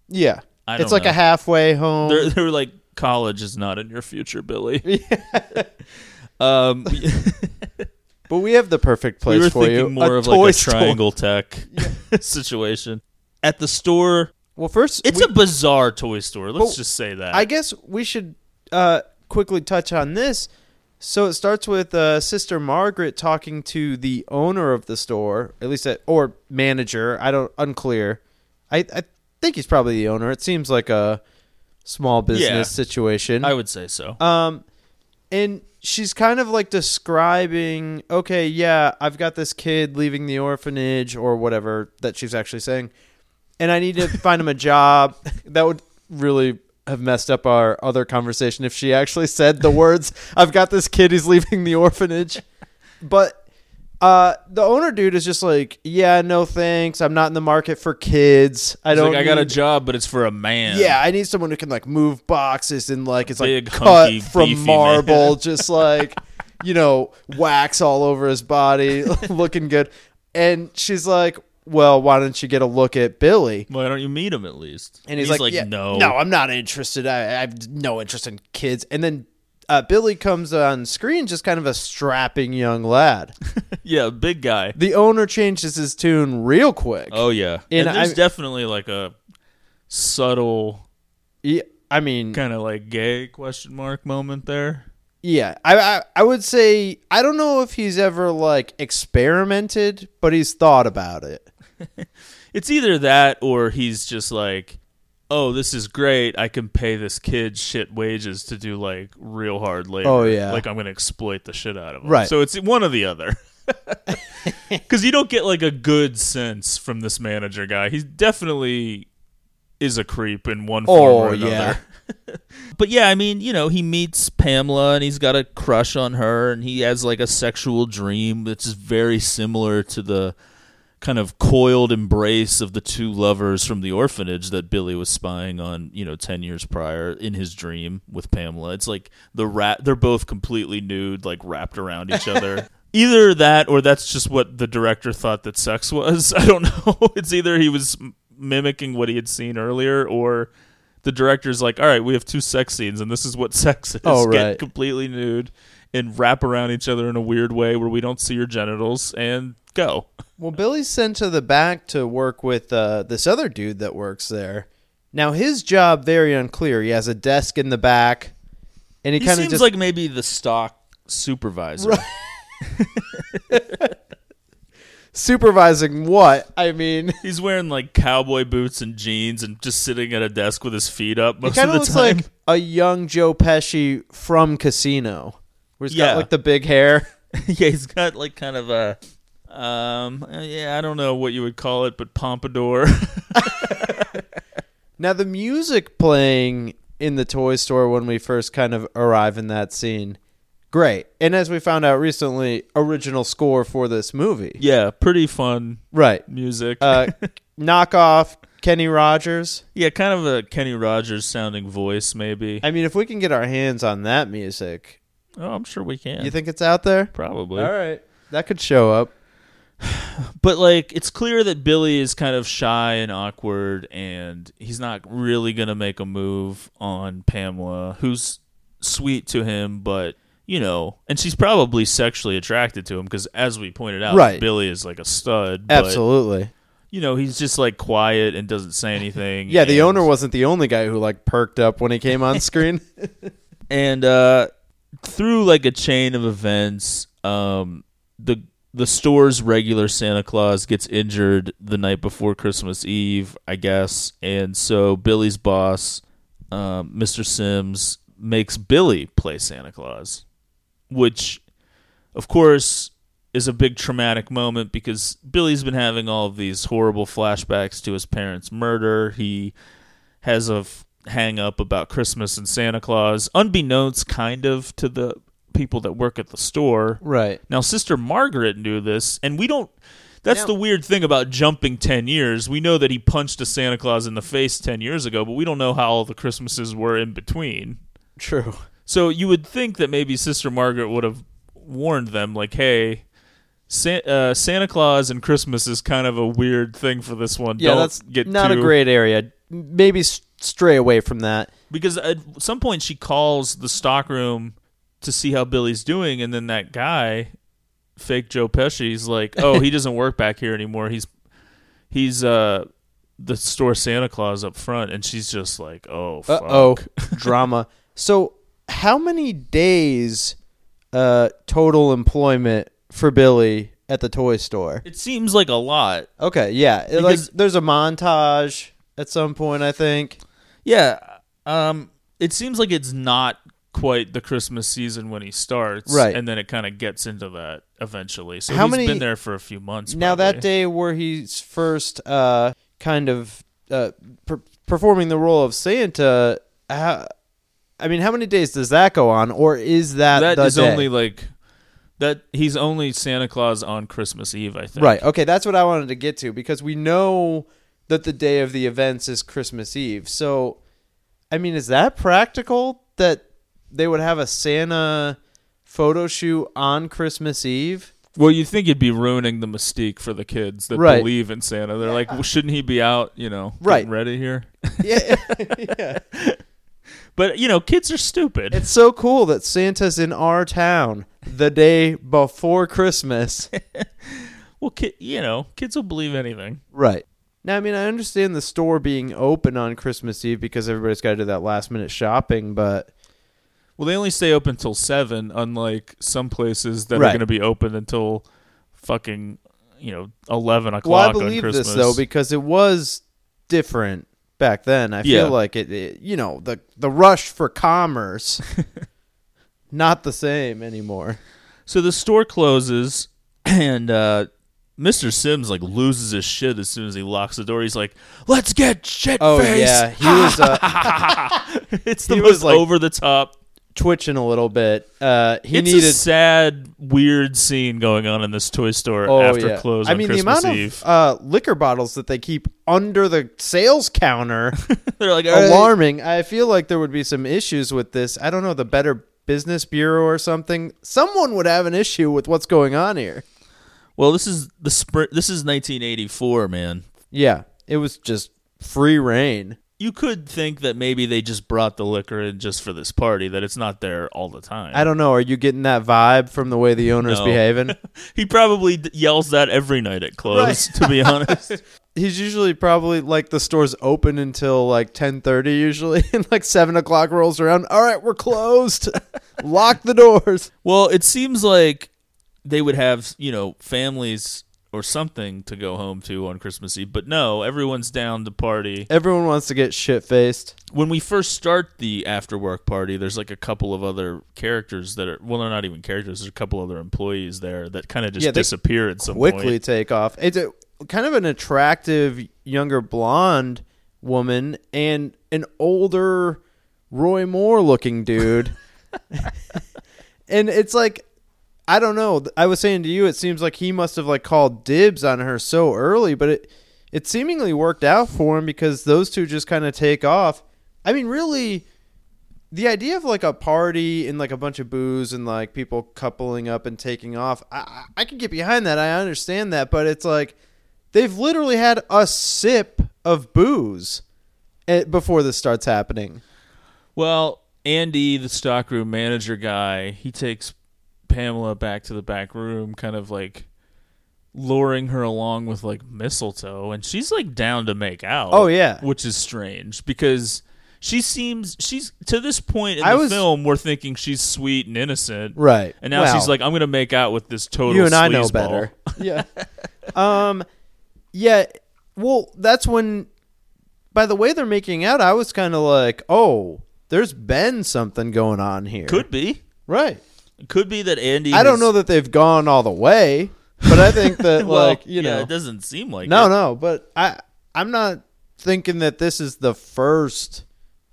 yeah. I it's like know. a halfway home. They're, they're like college is not in your future, Billy. [LAUGHS] um, [LAUGHS] [LAUGHS] but we have the perfect place we were for thinking you. more a of toy like a store. triangle tech situation at the store. Well, first, It's we- a bizarre toy store. Let's Well, just say that. I guess we should uh, quickly touch on this. So it starts with uh, Sister Margaret talking to the owner of the store, at least, at, or manager. I don't unclear. I, I think he's probably the owner. It seems like a small business Yeah. situation. I would say so. Um, and she's kind of like describing, okay, yeah, I've got this kid leaving the orphanage or whatever that she's actually saying, and I need to find him a job. [LAUGHS] That would really have messed up our other conversation if she actually said the words, I've got this kid who's leaving the orphanage. But uh, the owner dude is just like, yeah, no thanks. I'm not in the market for kids. I He's don't. like, I got a need- job, but it's for a man. yeah, I need someone who can like move boxes and like it's Big, like cut from marble, man. [LAUGHS] just like you know, wax all over his body, [LAUGHS] looking good. And she's like, "Well, why don't you get a look at Billy?" Why don't you meet him at least? And he's, like, "Yeah, no, no, I'm not interested. I, I have no interest in kids." And then uh, Billy comes on screen, just kind of a strapping young lad. [LAUGHS] yeah, big guy. the owner changes his tune real quick. Oh yeah, And and, there's I- definitely like a subtle Yeah, I mean, kind of like gay question mark moment there. Yeah, I, I I would say I don't know if he's ever like experimented, but he's thought about it. [LAUGHS] It's either that or he's just like, oh, this is great. I can pay this kid shit wages to do like real hard labor. Oh, yeah. like I'm gonna exploit the shit out of him. Right. So it's one or the other. [LAUGHS] [LAUGHS] Because you don't get like a good sense from this manager guy. He definitely is a creep in one form Oh, or another. yeah. but yeah, I mean, you know, he meets Pamela and he's got a crush on her and he has like a sexual dream that's very similar to the kind of coiled embrace of the two lovers from the orphanage that Billy was spying on, you know, 10 years prior in his dream with Pamela. It's like the rat they're both completely nude like wrapped around each [LAUGHS] other. Either that or that's just what the director thought that sex was. [LAUGHS] I don't know. [LAUGHS] It's either he was mimicking what he had seen earlier or the director's like, "All right, we have two sex scenes and this is what sex is. Oh, Get completely nude and wrap around each other in a weird way where we don't see your genitals and go." Well, Billy's sent to the back to work with uh, this other dude that works there. Now his job very unclear. He has a desk in the back, and he, He kind of seems just like maybe the stock supervisor. [LAUGHS] supervising what? I mean, [LAUGHS] He's wearing like cowboy boots and jeans and just sitting at a desk with his feet up he most kind of of the looks time. like a young Joe Pesci from Casino. Where he's Yeah. got like the big hair. [LAUGHS] yeah, he's got like kind of a um yeah, I don't know what you would call it, but pompadour. [LAUGHS] Now the music playing in the toy store when we first kind of arrive in that scene, great. And as we found out recently, original score for this movie. yeah, pretty fun Right. music. Uh [LAUGHS] knockoff Kenny Rogers. yeah, kind of a Kenny Rogers sounding voice maybe. I mean, if we can get our hands on that music, oh, I'm sure we can. you think it's out there? probably. All right. That could show up. But like it's clear that Billy is kind of shy and awkward and he's not really going to make a move on Pamela, who's sweet to him but you know, and she's probably sexually attracted to him because, as we pointed out, Right. Billy is like a stud. but, Absolutely. you know, he's just like quiet and doesn't say anything. [LAUGHS] Yeah, the owner wasn't the only guy who like perked up when he came on screen. [LAUGHS] [LAUGHS] and uh, through like a chain of events, um, the the store's regular Santa Claus gets injured the night before Christmas Eve, I guess, and so Billy's boss, um, Mr. Sims, makes Billy play Santa Claus, which, of course. Is a big traumatic moment because Billy's been having all of these horrible flashbacks to his parents' murder. He has a f- hang up about Christmas and Santa Claus, unbeknownst kind of to the people that work at the store. right. Now, Sister Margaret knew this, and we don't. That's Now- the weird thing about jumping 10 years. We know that he punched a Santa Claus in the face 10 years ago, but we don't know how all the Christmases were in between. True. So you would think that maybe Sister Margaret would have warned them, like, hey, Sa- uh, Santa Claus and Christmas is kind of a weird thing for this one. Yeah, don't that's get not too a great area. Maybe s- stray away from that. because at some point she calls the stockroom to see how Billy's doing, and then that guy, fake Joe Pesci's like, "Oh, he [LAUGHS] doesn't work back here anymore. He's he's uh the store Santa Claus up front," and she's just like, "Oh, fuck. oh, [LAUGHS] drama. So, how many days uh, total employment for Billy at the toy store? It seems like a lot. Okay, yeah, it, like Because- there's a montage at some point. I think. Yeah, um, it seems like it's not quite the Christmas season when he starts, Right. And then it kind of gets into that eventually. So How he's many- been there for a few months. Now that day where he's first uh, kind of uh, per- performing the role of Santa, how, I mean, how many days does that go on, or is that that the is day? only like that he's only Santa Claus on Christmas Eve, I think. Right. Okay, that's what I wanted to get to because we know that the day of the events is Christmas Eve. So, I mean, is that practical that they would have a Santa photo shoot on Christmas Eve? Well, you think it'd be ruining the mystique for the kids that Right. believe in Santa. They're like, well, shouldn't he be out, you know, Right. ready here? [LAUGHS] Yeah. [LAUGHS] yeah. [LAUGHS] But you know, kids are stupid. It's so cool that Santa's in our town the day before Christmas. well, ki- you know, kids will believe anything. right. Now, I mean, I understand the store being open on Christmas Eve because everybody's got to do that last minute shopping, but Well, they only stay open until seven, unlike some places that are going to be open until fucking you know eleven o'clock Well, I on believe Christmas. this though because it was different back then. I Yeah. feel like it, it, you know, the the rush for commerce, [LAUGHS] not the same anymore. So the store closes, and uh, Mr. Sims like loses his shit as soon as he locks the door. He's like, "Let's get shit faced. Oh face." yeah, he was uh, [LAUGHS] [LAUGHS] it's the he most like- over the top. Twitching a little bit. Uh, he it's needed. a sad, weird scene going on in this toy store Oh after yeah, close I mean Christmas the amount Eve. of uh, liquor bottles that they keep under the sales counter [LAUGHS] They're like, "All right." alarming. I feel like there would be some issues with this. I don't know the Better Business Bureau or something. Someone would have an issue with what's going on here. Well, this is the spring. This is 1984, man. Yeah, it was just free reign. You could think that maybe they just brought the liquor in just for this party, that it's not there all the time. I don't know. Are you getting that vibe from the way the owner's No. behaving? [LAUGHS] He probably d- yells that every night at close. To be honest, [LAUGHS] He's usually probably like the store's open until like ten thirty usually, [LAUGHS] and like seven o'clock rolls around. All right, we're closed. Lock the doors. well, it seems like they would have you know families or something to go home to on Christmas Eve. But no, everyone's down to party. Everyone wants to get shit faced. When we first start the after work party, there's like a couple of other characters that are well, they're not even characters. There's a couple other employees there that kind of just Yeah, disappear at some Quickly point. take off. It's a kind of an attractive younger blonde woman and an older Roy Moore looking dude. [LAUGHS] [LAUGHS] and it's like I don't know. I was saying to you, it seems like he must have like called dibs on her so early, but it it seemingly worked out for him because those two just kind of take off. I mean, really, the idea of like a party and like a bunch of booze and like people coupling up and taking off, I, I can get behind that. I understand that, but it's like they've literally had a sip of booze eh, before this starts happening. Well, Andy, the stockroom manager guy, he takes Pamela back to the back room, kind of like luring her along with like mistletoe, and she's like down to make out. Oh, yeah. which is strange because she seems she's to this point in I the was- film we're thinking she's sweet and innocent, Right. And now Well, she's like, I'm gonna make out with this total. you and I know sleazeball. better. [LAUGHS] yeah. Um. Yeah. Well, that's when. By the way they're making out, I was kind of like, "Oh, there's been something going on here." Could be, right. It could be that Andy. I don't has- know that they've gone all the way, but I think that [LAUGHS] well, like you yeah, know, it doesn't seem like no, it. no. But I, I'm not thinking that this is the first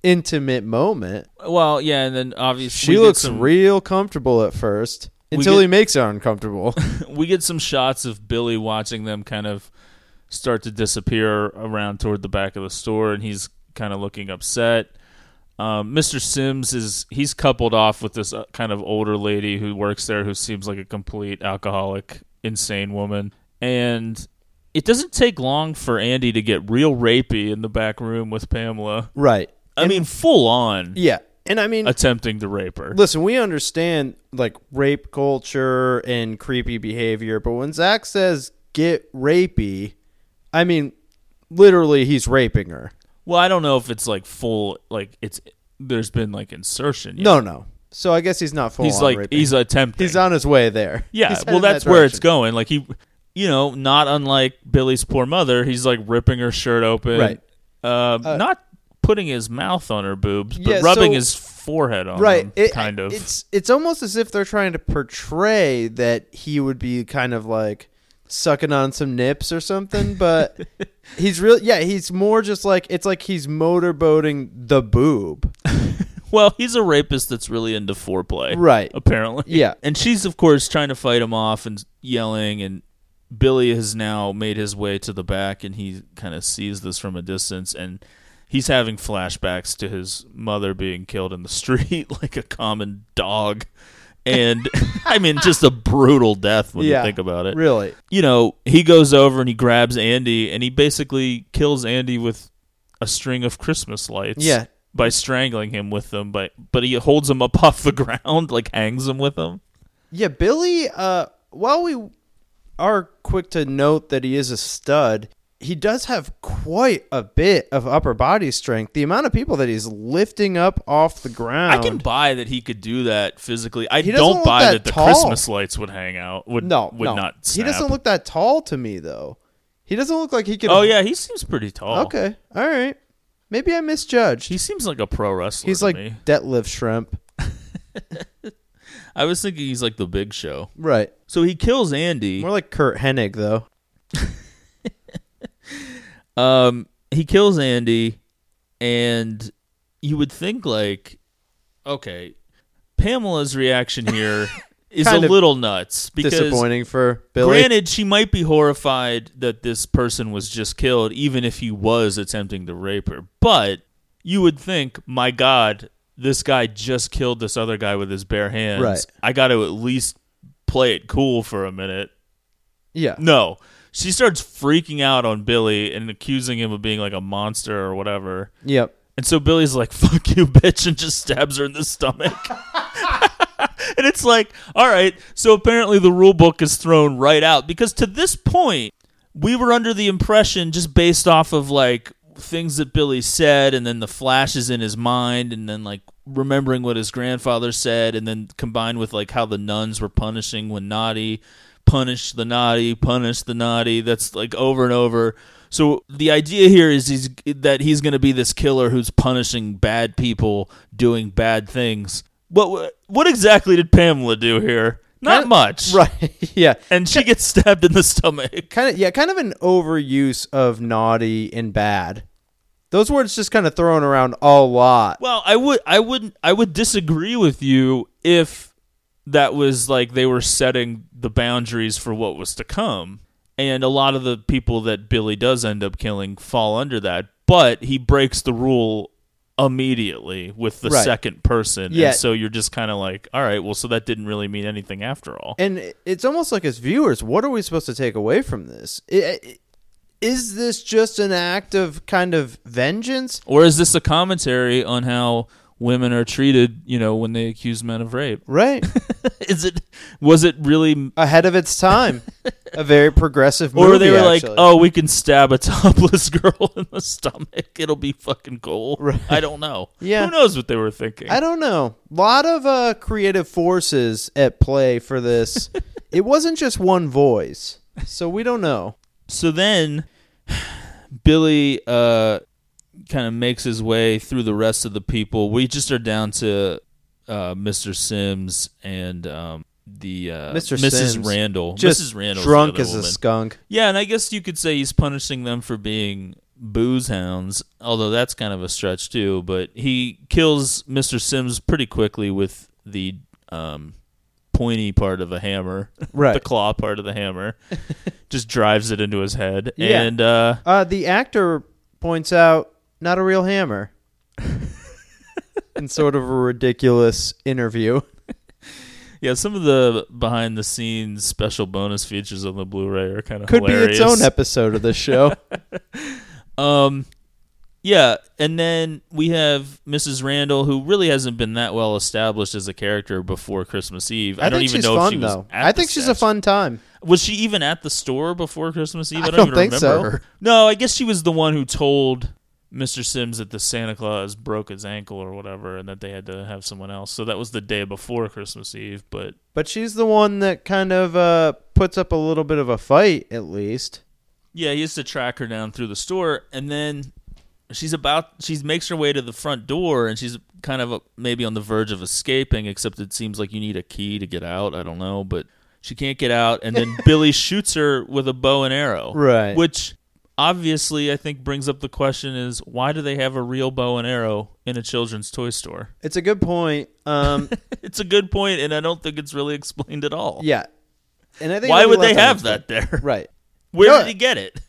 intimate moment. Well, yeah, and then obviously She we get looks some- real comfortable at first until get- he makes her uncomfortable. [LAUGHS] we get some shots of Billy watching them kind of start to disappear around toward the back of the store, and he's kind of looking upset. Um, Mr. Sims is he's coupled off with this uh, kind of older lady who works there, who seems like a complete alcoholic, insane woman, and it doesn't take long for Andy to get real rapey in the back room with Pamela. right. I mean, full on Yeah. And I mean, attempting to rape her. Listen, we understand like rape culture and creepy behavior, but when Zach says get rapey, I mean literally he's raping her. Well, I don't know if it's like full, like it's there's been like insertion. yet. No, no. So I guess he's not full. he's like raping. he's attempting. he's on his way there. yeah. Well, that's that where it's going. Like he, you know, not unlike Billy's poor mother, he's like ripping her shirt open, Right. Uh, not putting his mouth on her boobs, but Yeah, rubbing so- his forehead on Right. them, It- kind of. It's it's almost as if they're trying to portray that he would be kind of like sucking on some nips or something, but [LAUGHS] he's real yeah, he's more just like it's like he's motorboating the boob. [LAUGHS] well, he's a rapist that's really into foreplay, Right. Apparently, Yeah. [LAUGHS] And she's of course trying to fight him off and yelling and. Billy has now made his way to the back and he kind of sees this from a distance and he's having flashbacks to his mother being killed in the street like a common dog. And [LAUGHS] I mean, just a brutal death when yeah. you think about it. Really. You know, he goes over and he grabs Andy and he basically kills Andy with a string of Christmas lights. Yeah. By strangling him with them, but but he holds him up [LAUGHS] off the ground, like hangs him with them. Yeah, Billy, uh, while we are quick to note that he is a stud, he does have quite a bit of upper body strength. The amount of people that he's lifting up off the ground. I can buy that he could do that physically. I don't buy that that, the. Christmas lights would hang out. Would no, would no. not. He doesn't look that tall to me, though. He doesn't look like he could. Oh yeah, he seems pretty tall. Okay. All right. Maybe I misjudged. He seems like a pro wrestler. He's like me. deadlift shrimp. [LAUGHS] I was thinking he's like the Big Show. Right. So he kills Andy. More like Curt Hennig, though. [LAUGHS] Um, he kills Andy, and you would think like, okay, Pamela's reaction here [LAUGHS] is a little nuts because Disappointing for Billy. Granted, she might be horrified that this person was just killed, even if he was attempting to rape her. But you would think, my God, this guy just killed this other guy with his bare hands. Right. I got to at least play it cool for a minute. yeah. No. She starts freaking out on Billy and accusing him of being like a monster or whatever. Yep. And so Billy's like, fuck you, [LAUGHS] bitch, and just stabs her in the stomach. [LAUGHS] and it's like, all right, so apparently the rule book is thrown right out because to this point, we were under the impression, just based off of like things that Billy said and then the flashes in his mind and then like remembering what his grandfather said and then combined with like how the nuns were punishing when naughty punish the naughty, punish the naughty. That's like over and over. So the idea here is he's that he's going to be this killer who's punishing bad people doing bad things. What what exactly did Pamela do here? Not Kinda- much. [LAUGHS] Right. yeah. And she gets stabbed in the stomach. Kind of yeah, kind of an overuse of naughty and bad. Those words just kind of thrown around a lot. Well, I would I wouldn't, I would disagree with you if that was like they were setting the boundaries for what was to come. And a lot of the people that Billy does end up killing fall under that, but he breaks the rule immediately with the Right. second person. Yeah. And so you're just kind of like, all right, well so that didn't really mean anything after all. And it's almost like as viewers, what are we supposed to take away from this? I- I- Is this just an act of kind of vengeance? Or is this a commentary on how women are treated, you know, when they accuse men of rape? Right. [LAUGHS] Is it was it really Ahead of its time. a very progressive movie. Or they were like, "Oh, we can stab a [LAUGHS] topless girl in the stomach. It'll be fucking cool." Right. I don't know. Yeah. who knows what they were thinking? I don't know. A lot of uh, creative forces at play for this. [LAUGHS] it wasn't just one voice, so we don't know. So then, [SIGHS] Billy uh, kind of makes his way through the rest of the people. We just are down to uh, Mr. Sims and um, the uh, Mr. Mrs. Sims, Randall. Just Mrs. Randall, drunk as a skunk. Yeah, and I guess you could say he's punishing them for being booze hounds, although that's kind of a stretch too. But he kills Mr. Sims pretty quickly with the um, pointy part of a hammer, [LAUGHS] Right. the claw part of the hammer. [LAUGHS] Just drives it into his head, Yeah. and uh, Uh, the actor points out, not a real hammer. in sort of a ridiculous interview. [LAUGHS] yeah, some of the behind the scenes special bonus features on the Blu-ray are kind of Could hilarious. be its own episode of this show. [LAUGHS] Um, yeah, and then we have Mrs. Randall, who really hasn't been that well established as a character before Christmas Eve. I, I, don't even know fun if she was. though. I think she's a fun time. Was she even at the store before Christmas Eve? I I don't, don't even think remember so. No, I guess she was the one who told Mr. Sims that the Santa Claus broke his ankle or whatever, and that they had to have someone else. So that was the day before Christmas Eve. But But she's the one that kind of uh, puts up a little bit of a fight, at least. Yeah, he has to track her down through the store, and then she's about she makes her way to the front door, and she's kind of uh maybe on the verge of escaping. Except it seems like you need a key to get out. I don't know, but she can't get out, and then [LAUGHS] Billy shoots her with a bow and arrow, Right. Which obviously I think brings up the question: is why do they have a real bow and arrow in a children's toy store? It's a good point. Um, [LAUGHS] It's a good point, and I don't think it's really explained at all. yeah. And I think Why would they have that there? [LAUGHS] Right. Where No. did he get it?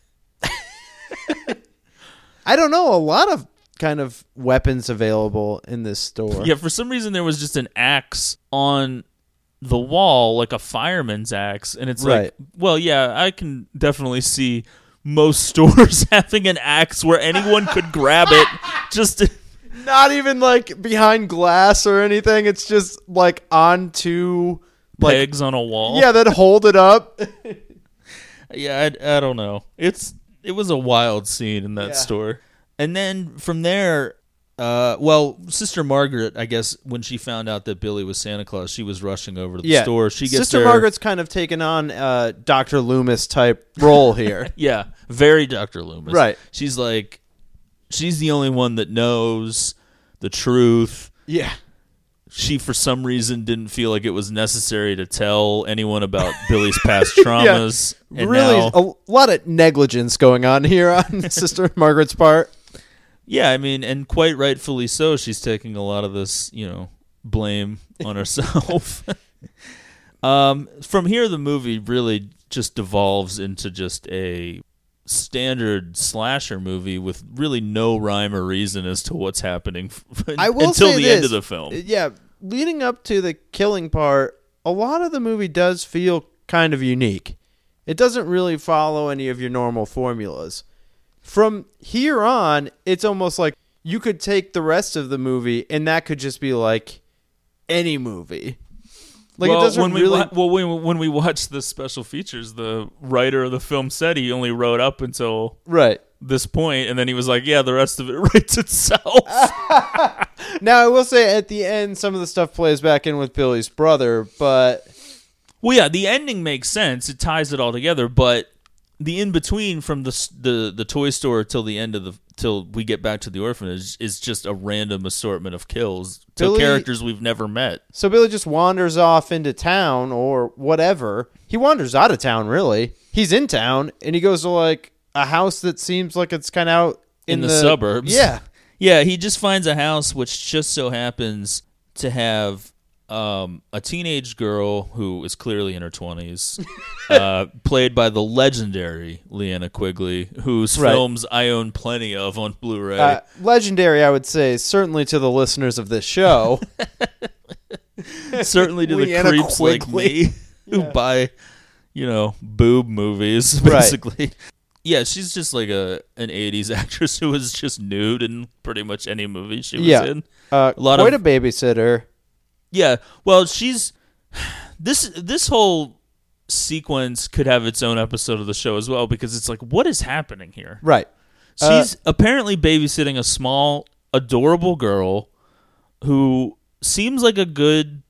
[LAUGHS] I don't know. A lot of kind of weapons available in this store. Yeah, for some reason there was just an axe on the wall, like a fireman's axe, and it's Right. like, well, yeah, I can definitely see most stores [LAUGHS] having an axe where anyone could grab it. Just to, Not even like behind glass or anything. It's just like onto like pegs on a wall. yeah, that hold it up. [LAUGHS] yeah, I, I don't know. It's it was a wild scene in that Yeah. store, and then from there. Uh, well, Sister Margaret, I guess, when she found out that Billy was Santa Claus, she was rushing over to the yeah. store. She gets Sister Margaret's kind of taken on uh, Doctor Loomis type role here. [LAUGHS] Yeah, very Dr. Loomis. Right. She's like, she's the only one that knows the truth. yeah. She, for some reason, didn't feel like it was necessary to tell anyone about Billy's past [LAUGHS] traumas. And really, now- a lot of negligence going on here on [LAUGHS] Sister Margaret's part. Yeah, I mean, and quite rightfully so. She's taking a lot of this, you know, blame on [LAUGHS] herself. [LAUGHS] um, from here, the movie really just devolves into just a standard slasher movie with really no rhyme or reason as to what's happening f- [LAUGHS] I will until the this. end of the film. Yeah, leading up to the killing part, a lot of the movie does feel kind of unique. It doesn't really follow any of your normal formulas. From here on, it's almost like you could take the rest of the movie and that could just be like any movie. Like well, it doesn't when we really wa- well when, when we watched the special features, the writer of the film said he only wrote up until right. this point, and then he was like, "Yeah, the rest of it [LAUGHS] writes itself." [LAUGHS] Now I will say at the end some of the stuff plays back in with Billy's brother, but Well, yeah, the ending makes sense. It ties it all together, but the in between from the the the toy store till the end of the till we get back to the orphanage is just a random assortment of kills to Billy- characters we've never met. So Billy just wanders off into town or whatever. He wanders out of town, really. He's in town and he goes to like a house that seems like it's kind of out in, the, suburbs. Yeah. [LAUGHS] Yeah, he just finds a house which just so happens to have um, a teenage girl who is clearly in her 20s, [LAUGHS] uh, played by the legendary Linnea Quigley, whose Right. films I own plenty of on Blu ray. Uh, legendary, I would say, certainly to the listeners of this show. [LAUGHS] Certainly to the creeps like me who [LAUGHS] buy, you know, boob movies, Right. basically. Yeah, she's just like a an '80s actress who was just nude in pretty much any movie she was yeah. in. Uh, A lot quite of- a babysitter. Yeah, well, she's this this whole sequence could have its own episode of the show as well because it's like, what is happening here? Right. Uh, She's apparently babysitting a small, adorable girl who seems like a good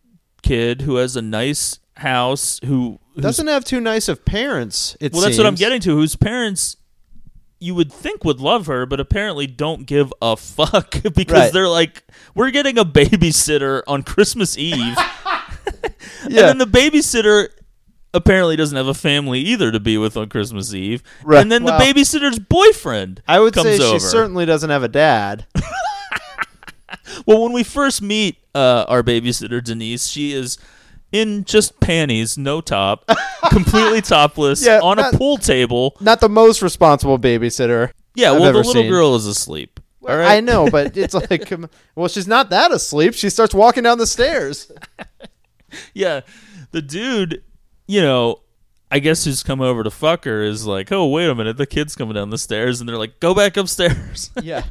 kid who has a nice house. Who Doesn't have too nice of parents, it well, that's what I'm getting to. Whose parents you would think would love her, but apparently don't give a fuck [LAUGHS] because Right. they're like, we're getting a babysitter on Christmas Eve. [LAUGHS] And then the babysitter apparently doesn't have a family either to be with on Christmas Eve. Right. And then Wow. the babysitter's boyfriend I would comes say over. she certainly doesn't have a dad. [LAUGHS] Well, when we first meet uh, our babysitter Denise, she is in just panties, no top, completely [LAUGHS] topless, Yeah, on not- a pool table. Not the most responsible babysitter. Yeah, I've well, the little seen. girl is asleep. All right. I know, but it's [LAUGHS] like, well, she's not that asleep. She starts walking down the stairs. [LAUGHS] Yeah, the dude, you know, I guess who's come over to fuck her is like, oh, wait a minute, the kid's coming down the stairs, and they're like, go back upstairs. Yeah.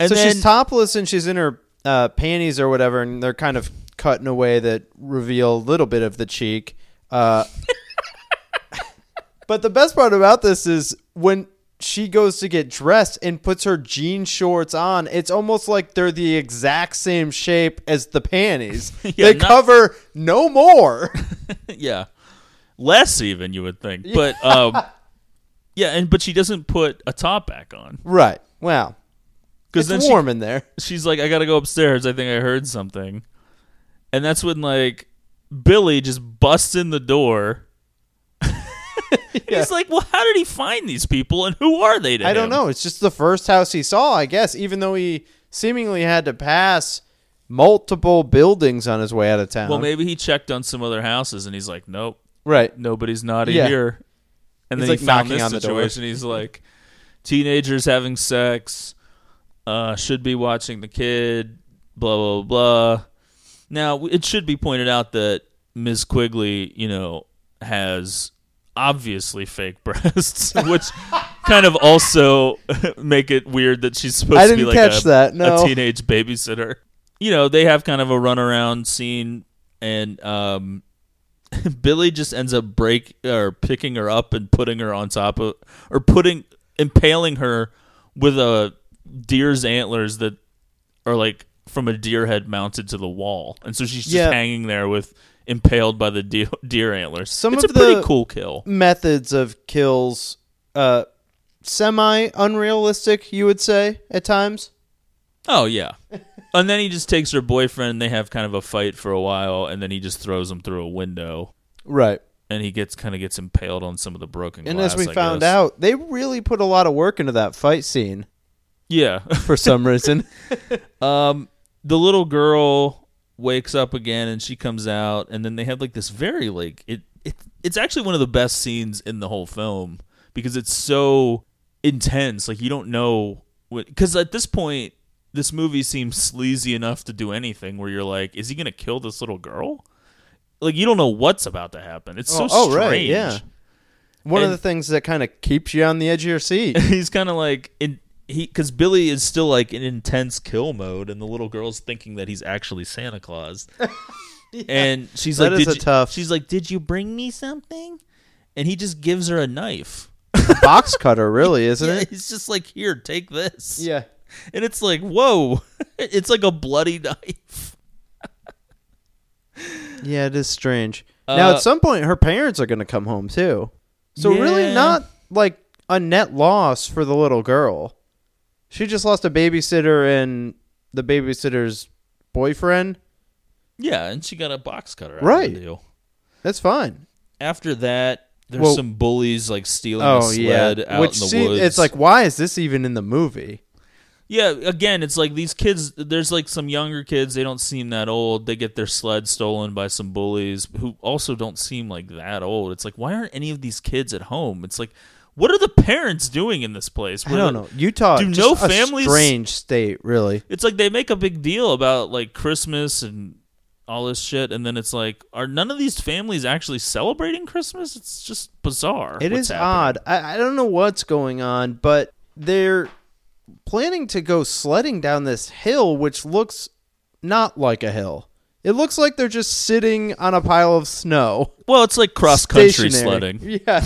and so then, she's topless and she's in her uh, panties or whatever, and they're kind of cut in a way that reveal a little bit of the cheek. Uh, [LAUGHS] but the best part about this is when she goes to get dressed and puts her jean shorts on, it's almost like they're the exact same shape as the panties. [LAUGHS] Yeah, they not- cover no more. [LAUGHS] yeah, less even you would think, but um, yeah, and but she doesn't put a top back on right. Wow. because It's then warm in there. she's like, I gotta go upstairs. I think I heard something, and that's when like Billy just busts in the door. [LAUGHS] And He's like, well, how did he find these people, and who are they? To I don't know. It's just the first house he saw, I guess, even though he seemingly had to pass multiple buildings on his way out of town. Well, maybe he checked on some other houses, and he's like, nope, Right. nobody's naughty Yeah. here. And He's, then like, he found knocking this on the door. situation. He's like, teenagers having sex, uh, should be watching the kid, blah blah blah. Now it should be pointed out that Ms. Quigley, you know, has obviously fake [LAUGHS] breasts, which kind of also [LAUGHS] make it weird that she's supposed I to be like catch a, that, no. a teenage babysitter. You know, they have kind of a runaround scene, and um, [LAUGHS] Billy just ends up break or picking her up and putting her on top of or putting impaling her with a deer's antlers that are like from a deer head mounted to the wall, and so she's just Yeah. hanging there with impaled by the deer, [LAUGHS] deer antlers. Some it's of a pretty the- cool kill. Methods of kills, uh, semi unrealistic, you would say, at times. Oh yeah, [LAUGHS] and then he just takes her boyfriend. and They have kind of a fight for a while, and then he just throws him through a window, Right. and he gets kind of gets impaled on some of the broken. And glass, as we I found guess. out, they really put a lot of work into that fight scene yeah. for some [LAUGHS] reason. Um, the little girl wakes up again and she comes out, and then they have like this very like it. it it's actually one of the best scenes in the whole film because it's so intense. Like you don't know because at this point this movie seems sleazy enough to do anything where you're like, is he gonna kill this little girl? Like you don't know what's about to happen. It's so Oh, oh, strange. right, yeah. One of the things that kind of keeps you on the edge of your seat. [LAUGHS] he's kind of like in he because Billy is still like in intense kill mode, and the little girl's thinking that he's actually Santa Claus, [LAUGHS] and she's That like, is "Did a you-" tough- She's like, "Did you bring me something?" And he just gives her a knife. Box cutter, really, [LAUGHS] isn't yeah, it? he's just like, "Here, take this." Yeah. and it's like, whoa, [LAUGHS] it's like a bloody knife. Yeah, it is strange. now Uh, at some point her parents are going to come home too. So really not like a net loss for the little girl. She just lost a babysitter and the babysitter's boyfriend. Yeah, and she got a box cutter. Out Right. Of the deal. That's fine. After that, there's Well- some bullies like stealing a Oh yeah. sled out Which in the see, woods. it's like why is this even in the movie? Yeah, again, it's like these kids. There's like some younger kids. They don't seem that old. They get their sled stolen by some bullies who also don't seem like that old. It's like, why aren't any of these kids at home? It's like, what are the parents doing in this place? I Where don't the- know. Utah do just no a families- strange state, really. It's like they make a big deal about like Christmas and all this shit, and then it's like, are none of these families actually celebrating Christmas? It's just bizarre. It is happening. odd. I, I don't know what's going on, but they're planning to go sledding down this hill, which looks not like a hill. It looks like they're just sitting on a pile of snow. Well, it's like cross country sledding. [LAUGHS] Yeah,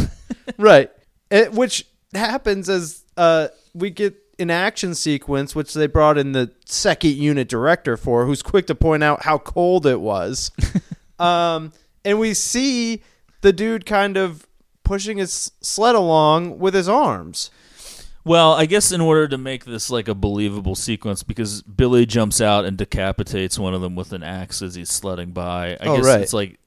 right. It, which happens as uh, we get an action sequence, which they brought in the second unit director for, who's quick to point out how cold it was. [LAUGHS] um, and we see the dude kind of pushing his sled along with his arms. Well, I guess in order to make this like a believable sequence, because Billy jumps out and decapitates one of them with an axe as he's sledding by. I Oh, guess right. it's like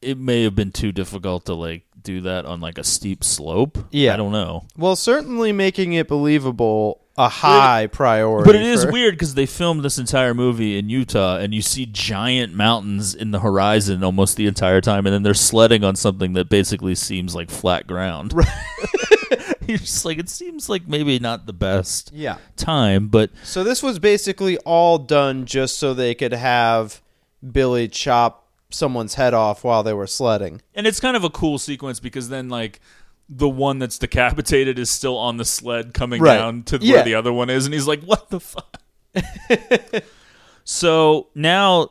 it may have been too difficult to like do that on like a steep slope. Yeah. I don't know. Well, certainly making it believable a high priority. But it is for- weird because they filmed this entire movie in Utah, and you see giant mountains in the horizon almost the entire time, and then they're sledding on something that basically seems like flat ground. [LAUGHS] You're just like, it seems like maybe not the best Yeah. time, but So this was basically all done just so they could have Billy chop someone's head off while they were sledding. And it's kind of a cool sequence because then like the one that's decapitated is still on the sled coming Right. down to Yeah. where the other one is, and he's like, "What the fuck?" [LAUGHS] so now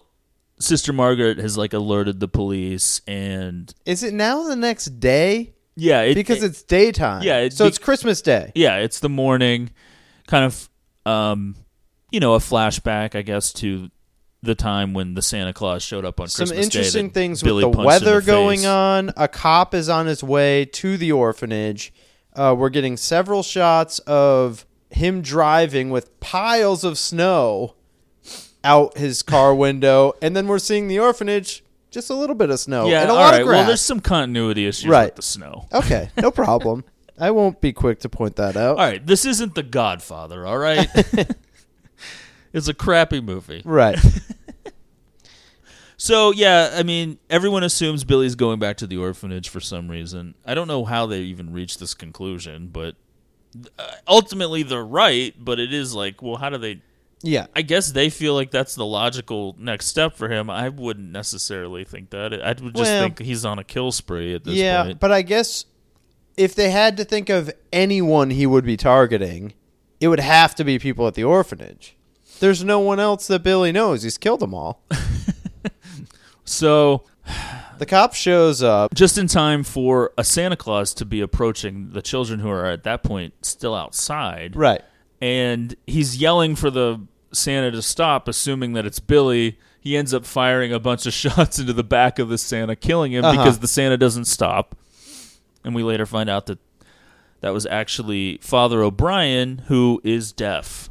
Sister Margaret has like alerted the police, and Is it now the next day? yeah, it, Because it- it's daytime. Yeah, it so it's Christmas Day. yeah, it's the morning, kind of, um, you know, a flashback, I guess, to the time when the Santa Claus showed up on Some Christmas Day interesting things Billy with the weather the going face. on. A cop is on his way to the orphanage. Uh, we're getting several shots of him driving with piles of snow out his car [LAUGHS] window, and then we're seeing the orphanage, just a little bit of snow Yeah, and a all lot right. of grass. Well, there's some continuity issues Right. with the snow. Okay, no [LAUGHS] problem. I won't be quick to point that out. All right, this isn't The Godfather, all right? [LAUGHS] it's a crappy movie. Right. So, yeah, I mean, everyone assumes Billy's going back to the orphanage for some reason. I don't know how they even reached this conclusion, but uh, ultimately they're right, but it is like, well, how do they Yeah. I guess they feel like that's the logical next step for him. I wouldn't necessarily think that. I would just Well- think he's on a kill spree at this Yeah, point. but I guess if they had to think of anyone he would be targeting, it would have to be people at the orphanage. There's no one else that Billy knows. He's killed them all. [LAUGHS] So, The cop shows up. just in time for a Santa Claus to be approaching the children who are at that point still outside. Right. and he's yelling for the Santa to stop, assuming that it's Billy. He ends up firing a bunch of [LAUGHS] shots into the back of the Santa, killing him Uh-huh. because the Santa doesn't stop. And we later find out that that was actually Father O'Brien, who is deaf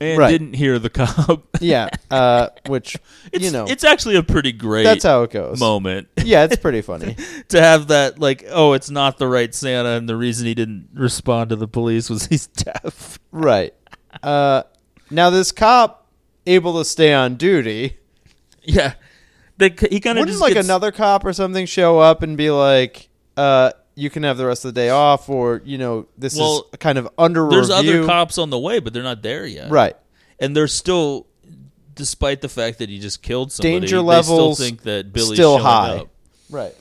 and Right. didn't hear the [LAUGHS] cop. Yeah. Uh, which, [LAUGHS] it's, you know, it's actually a pretty great that's how it goes. moment [LAUGHS] Yeah, it's pretty funny. to have that. Like, oh, it's not the right Santa, and the reason he didn't respond to the police was he's deaf. right. Uh, now, this cop able to stay on duty. Yeah, they, he kind of Wouldn't just like gets- another cop or something show up and be like, uh, you can have the rest of the day off, or you know, this Well, is kind of under There's review. other cops on the way, but they're not there yet. right? And they're still, despite the fact that he just killed somebody, Danger they levels still think that Billy's still high. up. Right.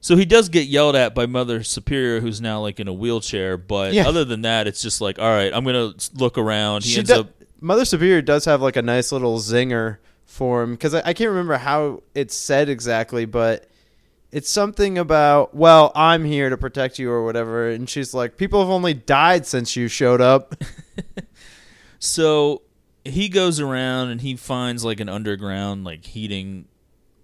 So he does get yelled at by Mother Superior, who's now like in a wheelchair. But Yeah. other than that, it's just like, all right, I'm gonna look around. He She ends do- up. Mother Superior does have like a nice little zinger for him because I, I can't remember how it's said exactly, but it's something about well, I'm here to protect you or whatever, and she's like, people have only died since you showed up. [LAUGHS] [LAUGHS] So he goes around and he finds like an underground like heating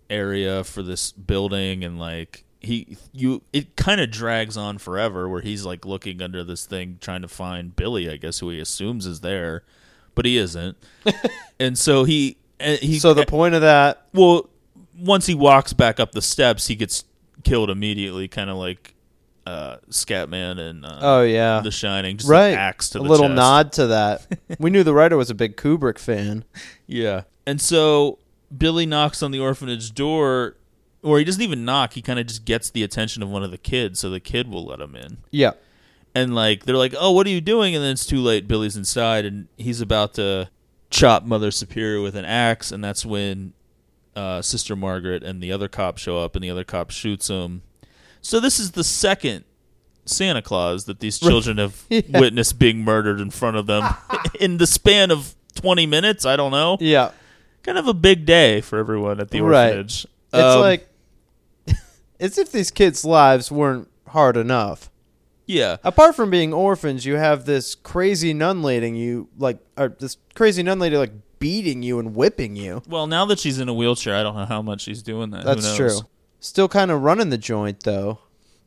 area for this building and like he you it kind of drags on forever where he's like looking under this thing trying to find Billy, I guess who he assumes is there, but he isn't. [LAUGHS] and so he uh, he so the point of that, well once he walks back up the steps, he gets killed immediately, kind of like uh, Scatman and uh, oh yeah, The Shining, just right, an axe to a little chest. nod to that. [LAUGHS] we knew the writer was a big Kubrick fan. Yeah. And so Billy knocks on the orphanage door, or he doesn't even knock. He kind of just gets the attention of one of the kids, so the kid will let him in. Yeah, And like they're like, "Oh, what are you doing?" And then it's too late. Billy's inside, and he's about to chop Mother Superior with an axe, and that's when uh, Sister Margaret and the other cop show up, and the other cop shoots him. So this is the second Santa Claus that these [LAUGHS] children have [LAUGHS] Yeah. witnessed being murdered in front of them [LAUGHS] in the span of twenty minutes. I don't know yeah. kind of a big day for everyone at the Right. orphanage. It's Um, like as if these kids' lives weren't hard enough. yeah, Apart from being orphans, you have this crazy nun lady you like, or this crazy nun lady like beating you and whipping you. well, now that she's in a wheelchair, I don't know how much she's doing that. Who That's true. Still kind of running the joint though.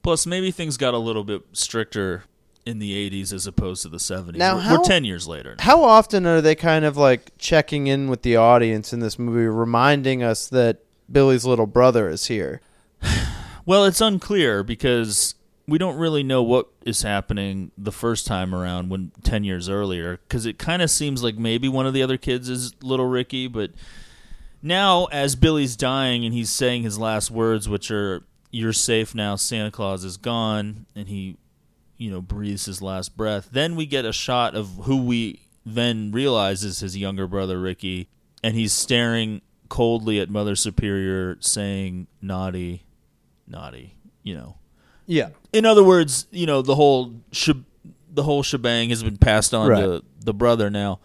Plus, maybe things got a little bit stricter in the '80s as opposed to the '70s. Now, we're, how- we're ten years later. Now. How often are they kind of like checking in with the audience in this movie, reminding us that Billy's little brother is here? [SIGHS] Well, it's unclear because we don't really know what is happening the first time around when 10 years earlier because it kind of seems like maybe one of the other kids is little Ricky, but now as Billy's dying and he's saying his last words, which are, You're safe now, Santa Claus is gone, and he, you know, breathes his last breath, then we get a shot of who we then realizes is his younger brother, Ricky, and he's staring coldly at Mother Superior saying, Naughty, naughty, you know. Yeah. In other words, you know, the whole sheb- the whole shebang has been passed on Right. to the brother now.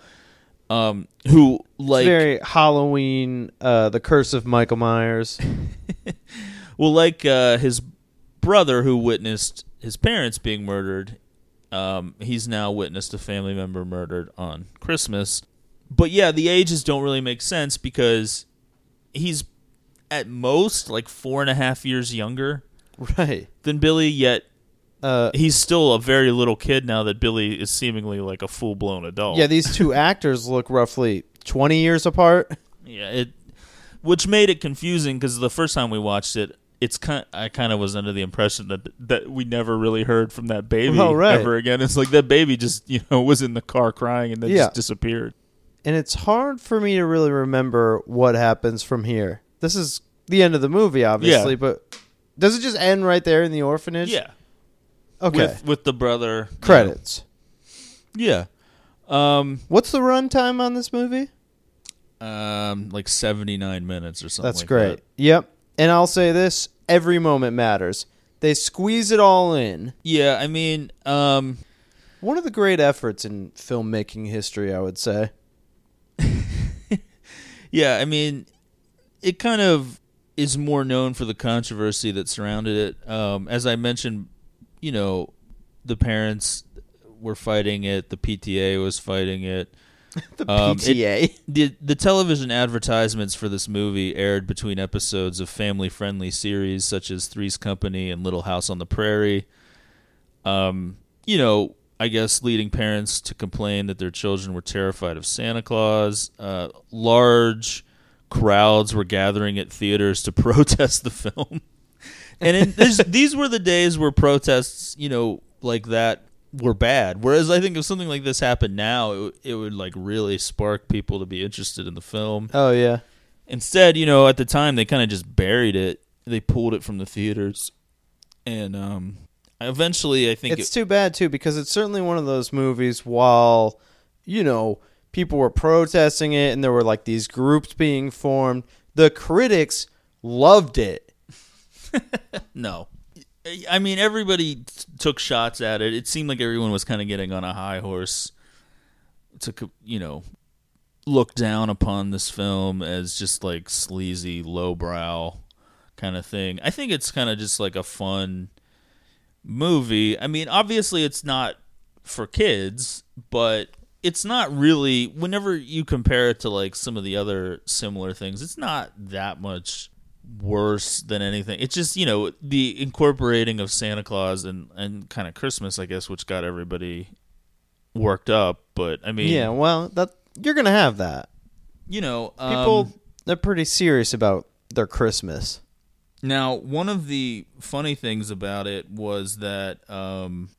Um, who like very Halloween, uh, the curse of Michael Myers. [LAUGHS] well, like uh, his brother who witnessed his parents being murdered. Um, he's now witnessed a family member murdered on Christmas. But yeah, the ages don't really make sense because he's at most like four and a half years younger [LAUGHS] right. than Billy, yet Uh, he's still a very little kid now that Billy is seemingly like a full blown adult. yeah, these two [LAUGHS] actors look roughly 20 years apart. yeah, it which made it confusing because the first time we watched it, it's kind. I kind of was under the impression that that we never really heard from that baby Oh, right. ever again. It's like that baby just you know [LAUGHS] was in the car crying and then Yeah. just disappeared. And it's hard for me to really remember what happens from here. This is the end of the movie, obviously, Yeah. but does it just end right there in the orphanage? Yeah, Okay. with with the brother you know. Credits. Yeah, um, What's the runtime on this movie? um, like seventy nine minutes or something. That's like great. that. Yep. And I'll say this every moment matters. They squeeze it all in. Yeah, I mean, um, One of the great efforts in filmmaking history, I would say. [LAUGHS] Yeah, I mean, it kind of is more known for the controversy that surrounded it. Um, as I mentioned, you know, the parents were fighting it, the PTA was fighting it. [LAUGHS] The Um, it- PTA. The the television advertisements for this movie aired between episodes of family-friendly series such as Three's Company and Little House on the Prairie. Um, you know, I guess leading parents to complain that their children were terrified of Santa Claus. Uh, large crowds were gathering at theaters to [LAUGHS] protest the film. And in, this, [LAUGHS] these were the days where protests, you know, like that were bad. Whereas I think if something like this happened now, it, it would like really spark people to be interested in the film. oh, yeah. Instead, you know, at the time they kind of just buried it. They pulled it from the theaters, and um, eventually, I think It's it, too bad, too, because it's certainly one of those movies while, you know, people were protesting it and there were like these groups being formed, the critics loved it. [LAUGHS] no. I mean, everybody t- took shots at it. It seemed like everyone was kind of getting on a high horse to, you know, look down upon this film as just like sleazy, lowbrow kind of thing. I think it's kind of just like a fun movie. I mean, obviously, it's not for kids, but it's not really. Whenever you compare it to like some of the other similar things, it's not that much worse than anything. It's just you know the incorporating of Santa Claus and and kind of Christmas, I guess, which got everybody worked up. But I mean, Yeah, well, that you're gonna have that. you know, People um, they're pretty serious about their Christmas. Now, one of the funny things about it was that um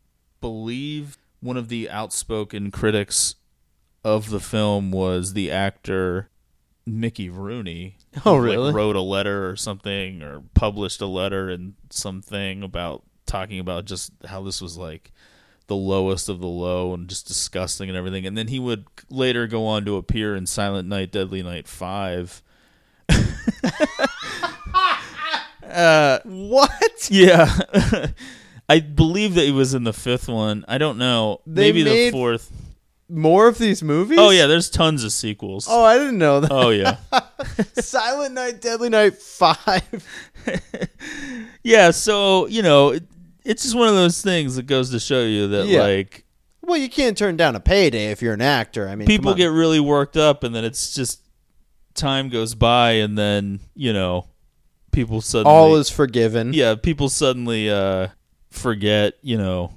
believe one of the outspoken critics of the film was the actor Mickey Rooney. Oh, who, like, really? wrote a letter or something or published a letter and something about talking about just how this was like the lowest of the low and just disgusting and everything. And then he would later go on to appear in Silent Night, Deadly Night 5. uh, [LAUGHS] What? [LAUGHS] yeah. [LAUGHS] I believe that he was in the fifth one. I don't know. They Maybe made- the fourth. More of these movies? Oh yeah, there's tons of sequels. Oh, I didn't know that. Oh yeah. [LAUGHS] Silent Night, Deadly Night Five. [LAUGHS] yeah, so, you know, it, it's just one of those things that goes to show you that Yeah. like Well, you can't turn down a payday if you're an actor. I mean, come people on. get really worked up and then it's just time goes by and then, you know, people suddenly all is forgiven. Yeah, people suddenly uh forget, you know.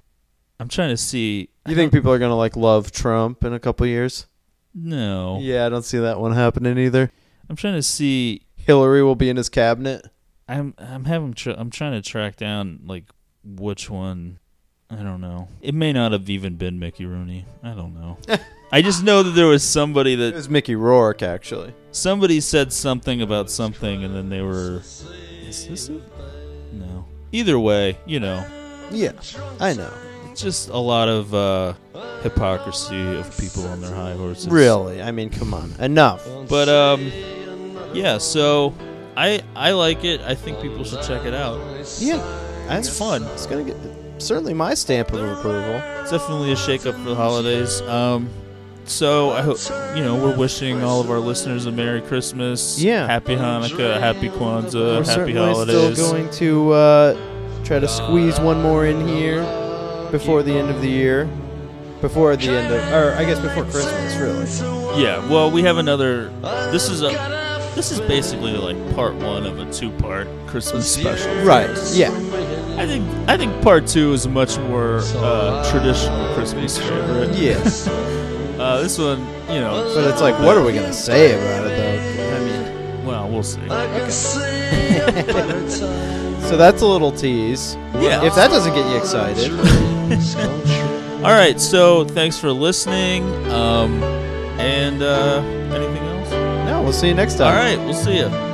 I'm trying to see You think people are gonna like love Trump in a couple years? no. Yeah, I don't see that one happening either. I'm trying to see Hillary will be in his cabinet. I'm I'm having tr- I'm trying to track down like which one. I don't know. It may not have even been Mickey Rooney. I don't know. [LAUGHS] I just know that there was somebody It that was Mickey Rourke, actually. somebody said something about something, and then they were. Is this it? No. Either way, you know, Yeah, I know. it's just a lot of uh, hypocrisy of people on their high horses. Really, I mean, come on, enough. But um, yeah. So I I like it. I think people should check it out. Yeah, It's fun. It's gonna get certainly my stamp of approval. It's definitely a shake up for the holidays. Um, so I hope you know we're wishing all of our listeners a Merry Christmas. Yeah. Happy Hanukkah. Happy Kwanzaa. Happy Holidays. We're happy certainly holidays. still going to uh, try to squeeze one more in here before the end of the year. Before the end of, or I guess before Christmas, really. Yeah. Well, we have another. This is a. This is basically like part one of a two-part Christmas special. Right. Yeah. I think I think part two is a much more uh, traditional Christmas favorite. Yes. [LAUGHS] Uh, this one, you know. But it's like, what are we gonna say about it, though? I mean, Well, we'll see. [LAUGHS] [LAUGHS] so that's a little tease. Yeah. If that doesn't get you excited, All right. So thanks for listening. Um, and uh, anything else? no, we'll see you next time. All right. We'll see you.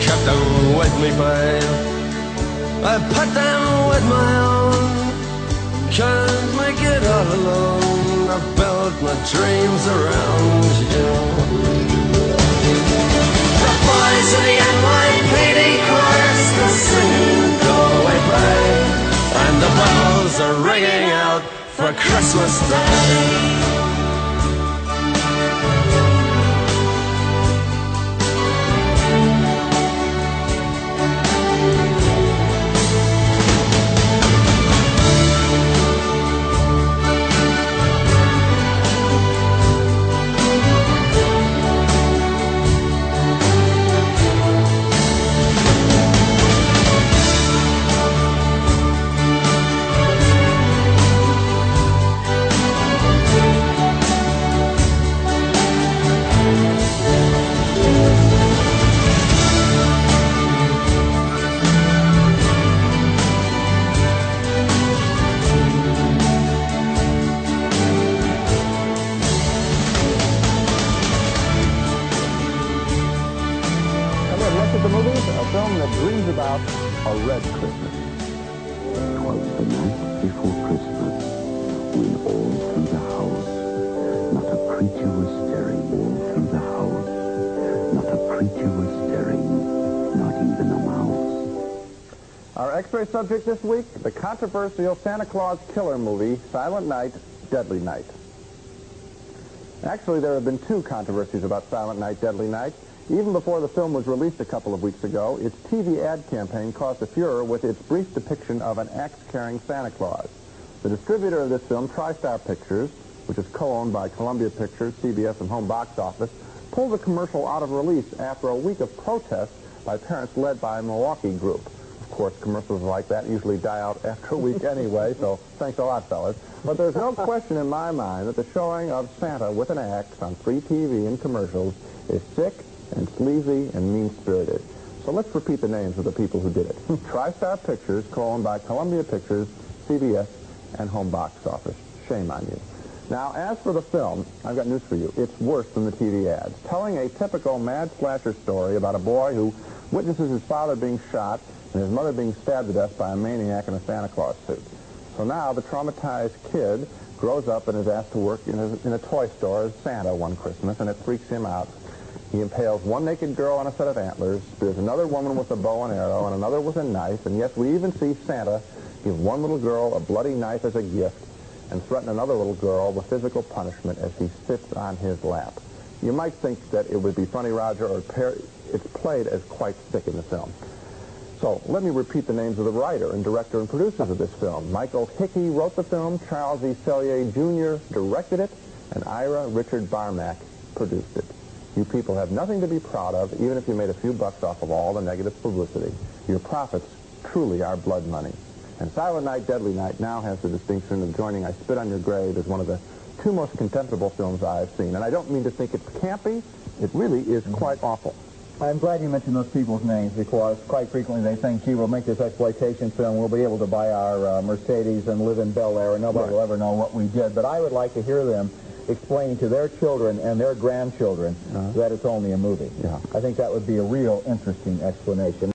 Kept them with me, babe. I put them with my own. Can't make it all alone. I built my dreams around you. The boys of the NYPD choir still singing, Go away, babe. And the bells are ringing out for Christmas Day. A red Christmas. Twas the night before Christmas, when all through the house, not a creature was stirring. All through the house, not a creature was stirring, not even a mouse. Our X-ray subject this week, the controversial Santa Claus killer movie, Silent Night, Deadly Night. Actually, there have been two controversies about Silent Night, Deadly Night. Even before the film was released a couple of weeks ago, its TV ad campaign caused a furor with its brief depiction of an axe-carrying Santa Claus. The distributor of this film, TriStar Pictures, which is co-owned by Columbia Pictures, CBS, and Home Box Office, pulled the commercial out of release after a week of protests by parents led by a Milwaukee group. Of course, commercials like that usually die out after a week anyway, so thanks a lot, fellas. But there's no question in my mind that the showing of Santa with an axe on free TV and commercials is sick and sleazy and mean-spirited. So let's repeat the names of the people who did it. [LAUGHS] TriStar Pictures, co-owned by Columbia Pictures, CBS, and Home Box Office. Shame on you. Now, as for the film, I've got news for you. It's worse than the TV ads. Telling a typical mad slasher story about a boy who witnesses his father being shot and his mother being stabbed to death by a maniac in a Santa Claus suit. So now the traumatized kid grows up and is asked to work in a, in a toy store as Santa one Christmas, and it freaks him out. He impales one naked girl on a set of antlers, spears another woman with a bow and arrow, and another with a knife, and yes, we even see Santa give one little girl a bloody knife as a gift and threaten another little girl with physical punishment as he sits on his lap. You might think that it would be funny, Roger, or it's played as quite sick in the film. So let me repeat the names of the writer and director and producers of this film. Michael Hickey wrote the film, Charles E. Sellier Jr. directed it, and Ira Richard Barmak produced it. You people have nothing to be proud of, even if you made a few bucks off of all the negative publicity. Your profits truly are blood money. And Silent Night, Deadly Night now has the distinction of joining I Spit on Your Grave as one of the two most contemptible films I've seen. And I don't mean to think it's campy. It really is quite awful. I'm glad you mentioned those people's names because quite frequently they think, gee, we'll make this exploitation film, we'll be able to buy our uh, Mercedes and live in Bel Air and nobody Right. will ever know what we did. But I would like to hear them explain to their children and their grandchildren uh-huh. that it's only a movie. Yeah. I think that would be a real interesting explanation.